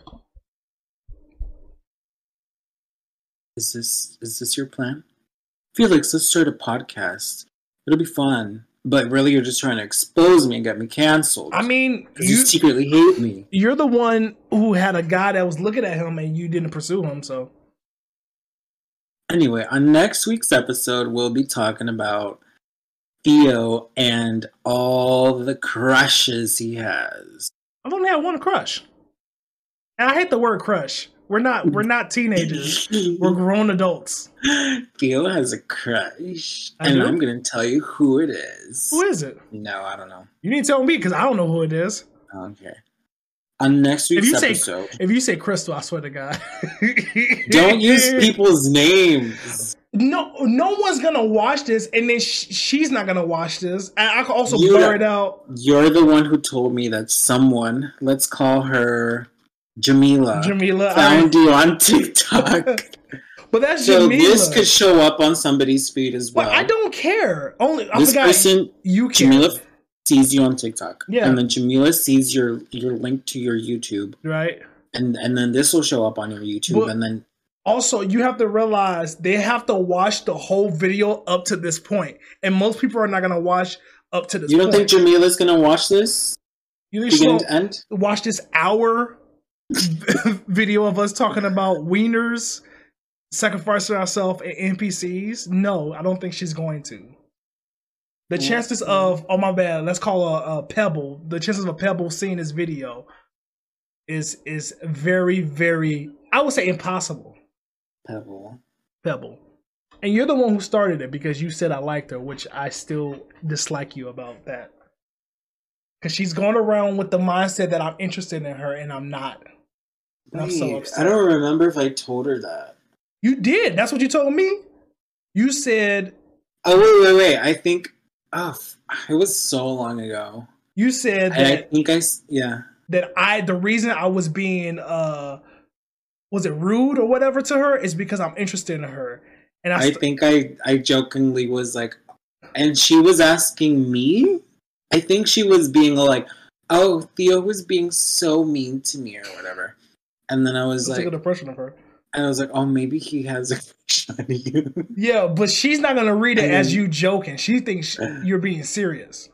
Is this is this your plan? Felix, let's start a podcast. It'll be fun. But really you're just trying to expose me and get me canceled. I mean you you secretly hate me. you're the one who had a guy that was looking at him and you didn't pursue him. So Anyway, on next week's episode, we'll be talking about Theo and all the crushes he has. I've only had one crush, and I hate the word crush. We're not we're not teenagers. We're grown adults. Theo has a crush, I and do? I'm gonna tell you who it is. Who is it? No, I don't know. You need to tell me because I don't know who it is. Okay. On next If week's you say episode, if you say Crystal, I swear to God. don't use people's names. No, no one's gonna watch this, and then sh- she's not gonna watch this. And I can also You- blur it out. You're the one who told me that someone, let's call her Jamila, Jamila, I- found you on TikTok. but that's so Jamila. this could show up on somebody's feed as well. but I don't care. Only I this forgot person, you care. Jamila, sees you on TikTok. Yeah. And then Jamila sees your your link to your YouTube, right? and and then this will show up on your YouTube, But- and then Also, you have to realize they have to watch the whole video up to this point, and most people are not gonna watch up to this. you don't point. think Jamila's gonna watch this you think she'll end? watch this hour video of us talking about wieners, sacrificing ourselves and NPCs? No, I don't think she's going to. The chances of oh my bad, let's call a, a pebble. The chances of a pebble seeing this video is is very very I would say impossible. Pebble. Pebble. And you're the one who started it because you said I liked her, which I still dislike you about that. Because she's going around with the mindset that I'm interested in her and I'm not. And I'm so upset. I don't remember if I told her that. You did. That's what you told me. You said Oh wait, wait, wait! I think oh, it was so long ago. you said And I that think I yeah. that I the reason I was being uh was it rude or whatever to her is because I'm interested in her. And I, I think I I jokingly was like, and she was asking me. I think she was being like, "Oh, Theo was being so mean to me or whatever," and then I was I took like, an impression of her. And I was like, "Oh, maybe he has a crush on you." Yeah, but she's not gonna read it And as you joking. She thinks you're being serious.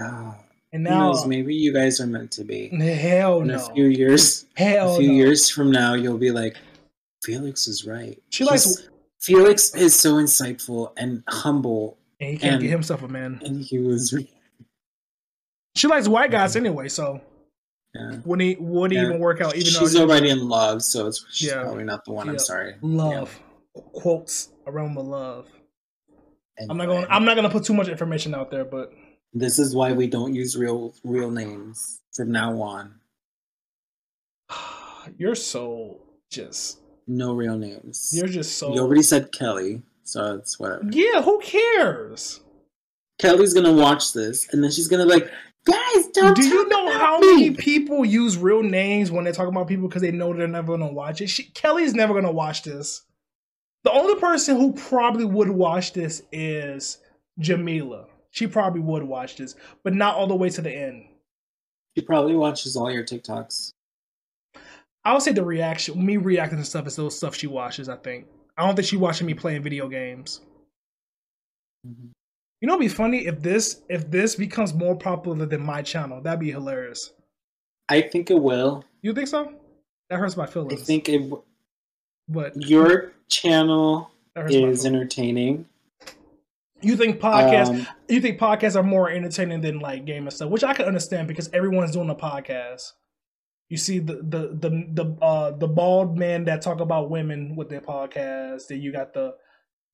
oh, And now, knows? Maybe you guys are meant to be. hell In no, a few years, hell a few no. years from now, you'll be like, Felix is right. She likes- Felix is so insightful and humble, And he can't and- get himself a man. and he was. She likes white guys anyway, so Yeah. Wouldn't wouldn't Yeah. even work out. Even she's though already in love, so it's she's Yeah. probably not the one. Yeah. I'm sorry. love quotes around the love. Yeah. I'm not going. I'm not going to put too much information out there, but This is why we don't use real real names from now on. you're so just. No real names. You're just so. You already said Kelly, so it's whatever. yeah, who cares? Kelly's gonna watch this, and then she's gonna be like, guys, don't. Do you know about how me." many people use real names when they talk about people because they know they're never gonna watch it? She, Kelly's never gonna watch this. The only person who probably would watch this is Jamila. She probably would watch this, but not all the way to the end. She probably watches all your TikToks. I would say the reaction, me reacting to stuff is those stuff she watches. I think I don't think she watching me playing video games. Mhm. You know, it'd be funny if this if this becomes more popular than my channel. That'd be hilarious. I think it will. You think so? That hurts my feelings. I think it. w- but Your channel that hurts my is entertaining. You think podcasts? Um, you think podcasts are more entertaining than like game and stuff, which I can understand because everyone's doing a podcast. You see the the the the uh the bald men that talk about women with their podcast. Then you got the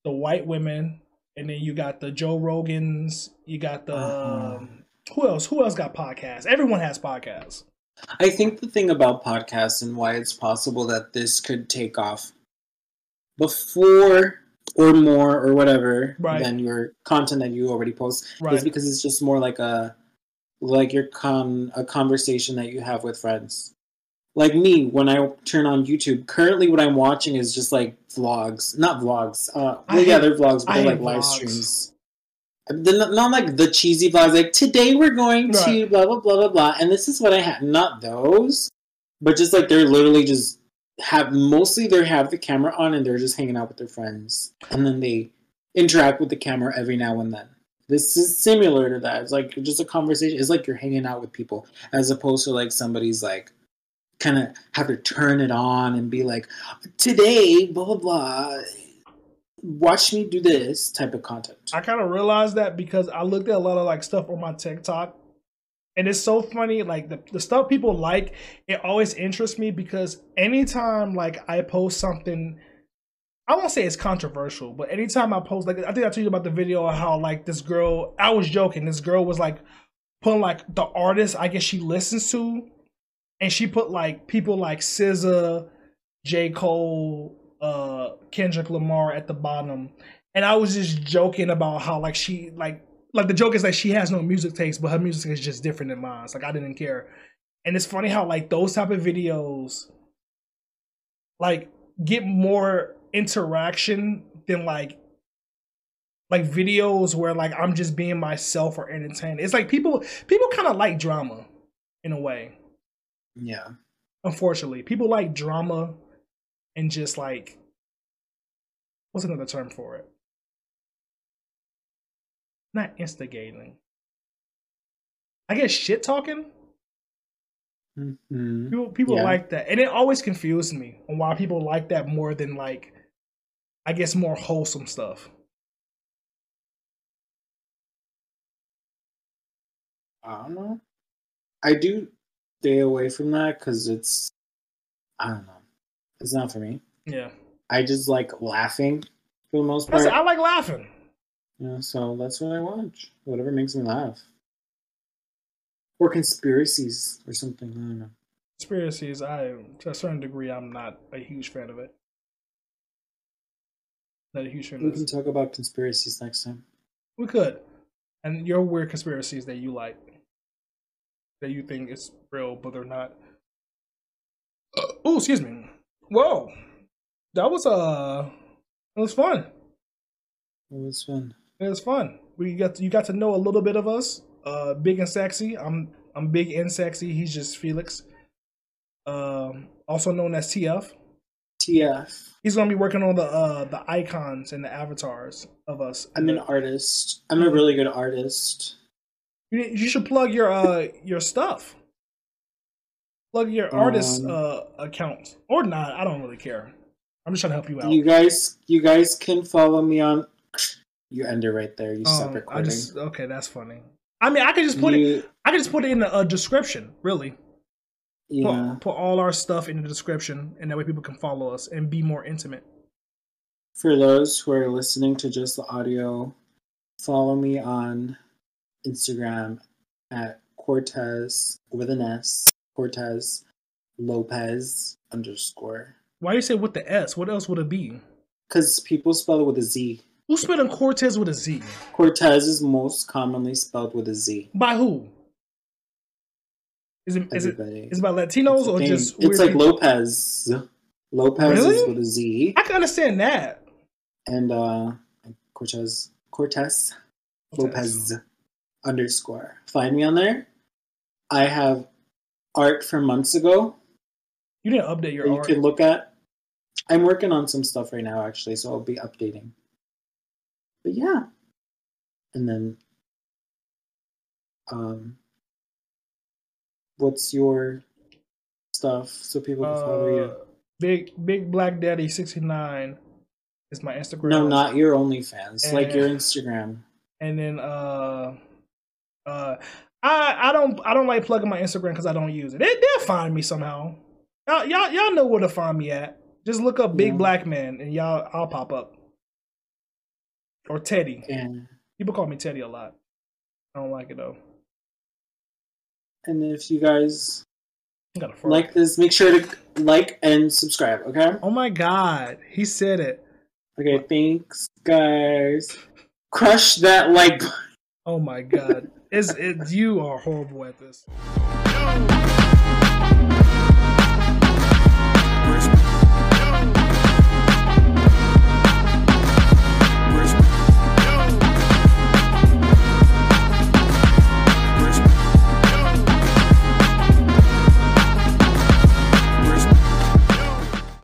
the white women, and then you got the Joe Rogans. You got the Uh-huh. um, who else? Who else got podcasts? Everyone has podcasts. I think the thing about podcasts and why it's possible that this could take off before or more or whatever Right. than your content that you already post is because it's just more like a like your con a conversation that you have with friends. Like me, when I turn on YouTube, currently what I'm watching is just like vlogs, not vlogs. Uh, well, yeah, they're vlogs, but like live vlogs. streams. Not, not like the cheesy vlogs, like today we're going to blah blah blah blah blah, and this is what I have. Not those, but just like they're literally just have mostly they have the camera on and they're just hanging out with their friends, and then they interact with the camera every now and then. This is similar to that. It's like just a conversation. It's like you're hanging out with people, as opposed to like somebody's like kind of have to turn it on and be like, today, blah blah blah. Watch me do this type of content. I kind of realized that because I looked at a lot of like stuff on my TikTok, and it's so funny. Like the, the stuff people like, it always interests me because anytime like I post something, I won't say it's controversial, but anytime I post, like I think I told you about the video how like this girl, I was joking, this girl was like putting like the artist I guess she listens to, and she put like people like SZA, J Cole, uh, Kendrick Lamar at the bottom and I was just joking about how like she like like the joke is that she has no music taste, but her music is just different than mine. Like I didn't care, and it's funny how like those type of videos like get more interaction than like like videos where like I'm just being myself or entertained. It's like people people kind of like drama in a way. Yeah. Unfortunately, people like drama and just like what's another term for it? Not instigating. I guess shit talking. Mhm. People people Yeah. like that, and it always confused me on why people like that more than like, I guess more wholesome stuff. I don't know. I do stay away from that because it's, I don't know. It's not for me. Yeah, I just like laughing for the most part. I like laughing. Yeah, so that's what I watch. Whatever makes me laugh. Or conspiracies or something. I don't know. Conspiracies, I to a certain degree, I'm not a huge fan of it. Not a huge fan We can talk about conspiracies next time. We could, and your weird conspiracies that you like, that you think is real, but they're not. oh, excuse me. Whoa, that was uh, it was fun. It was fun. It was fun. We got you got to know a little bit of us. Uh, big and sexy. I'm I'm big and sexy. He's just Felix. Um, also known as TF. TF. He's gonna be working on the uh the icons and the avatars of us. I'm an artist. I'm a really good artist. You, you should plug your uh your stuff. Plug your artist Um, uh account or not. I don't really care. I'm just trying to help you out. You guys, you guys can follow me on. You end it right there. You stop Um, I recording. just okay. That's funny. I mean, I could just put it. I could just put it in the uh, description. Really. Yeah. Put, put all our stuff in the description, and that way people can follow us and be more intimate. For those who are listening to just the audio, follow me on Instagram at Cortez with an S, Cortez Lopez underscore. Why do you say with the S? What else would it be? Because people spell it with a Z. Who's spelling Cortez with a Z? Cortez is most commonly spelled with a Z. By who? Is it is it Everybody. is it about Latinos or thing. just it's like people? Lopez. Lopez is with a Z. I can understand that. And uh Cortez Cortez Lopez underscore. Find me on there. I have art from months ago You didn't update your you can look at. I'm working on some stuff right now, actually, so I'll be updating. But yeah, and then, um, what's your stuff so people can follow you? Uh, big Big Black Daddy sixty nine is my Instagram. No, not your OnlyFans, like your. Instagram. and then uh uh I I don't I don't like plugging my Instagram because I don't use it. They they'll find me somehow. Y'all y'all y'all know where to find me at. Just look up Big Yeah. Black Man and y'all I'll pop up. Or Teddy. And People call me Teddy a lot. I don't like it though. and if you guys I got a fart. like this, make sure to like and subscribe. Okay. Oh my god, he said it. Okay. Thanks, guys. Crush that like. Oh my god. It's it you are horrible at this.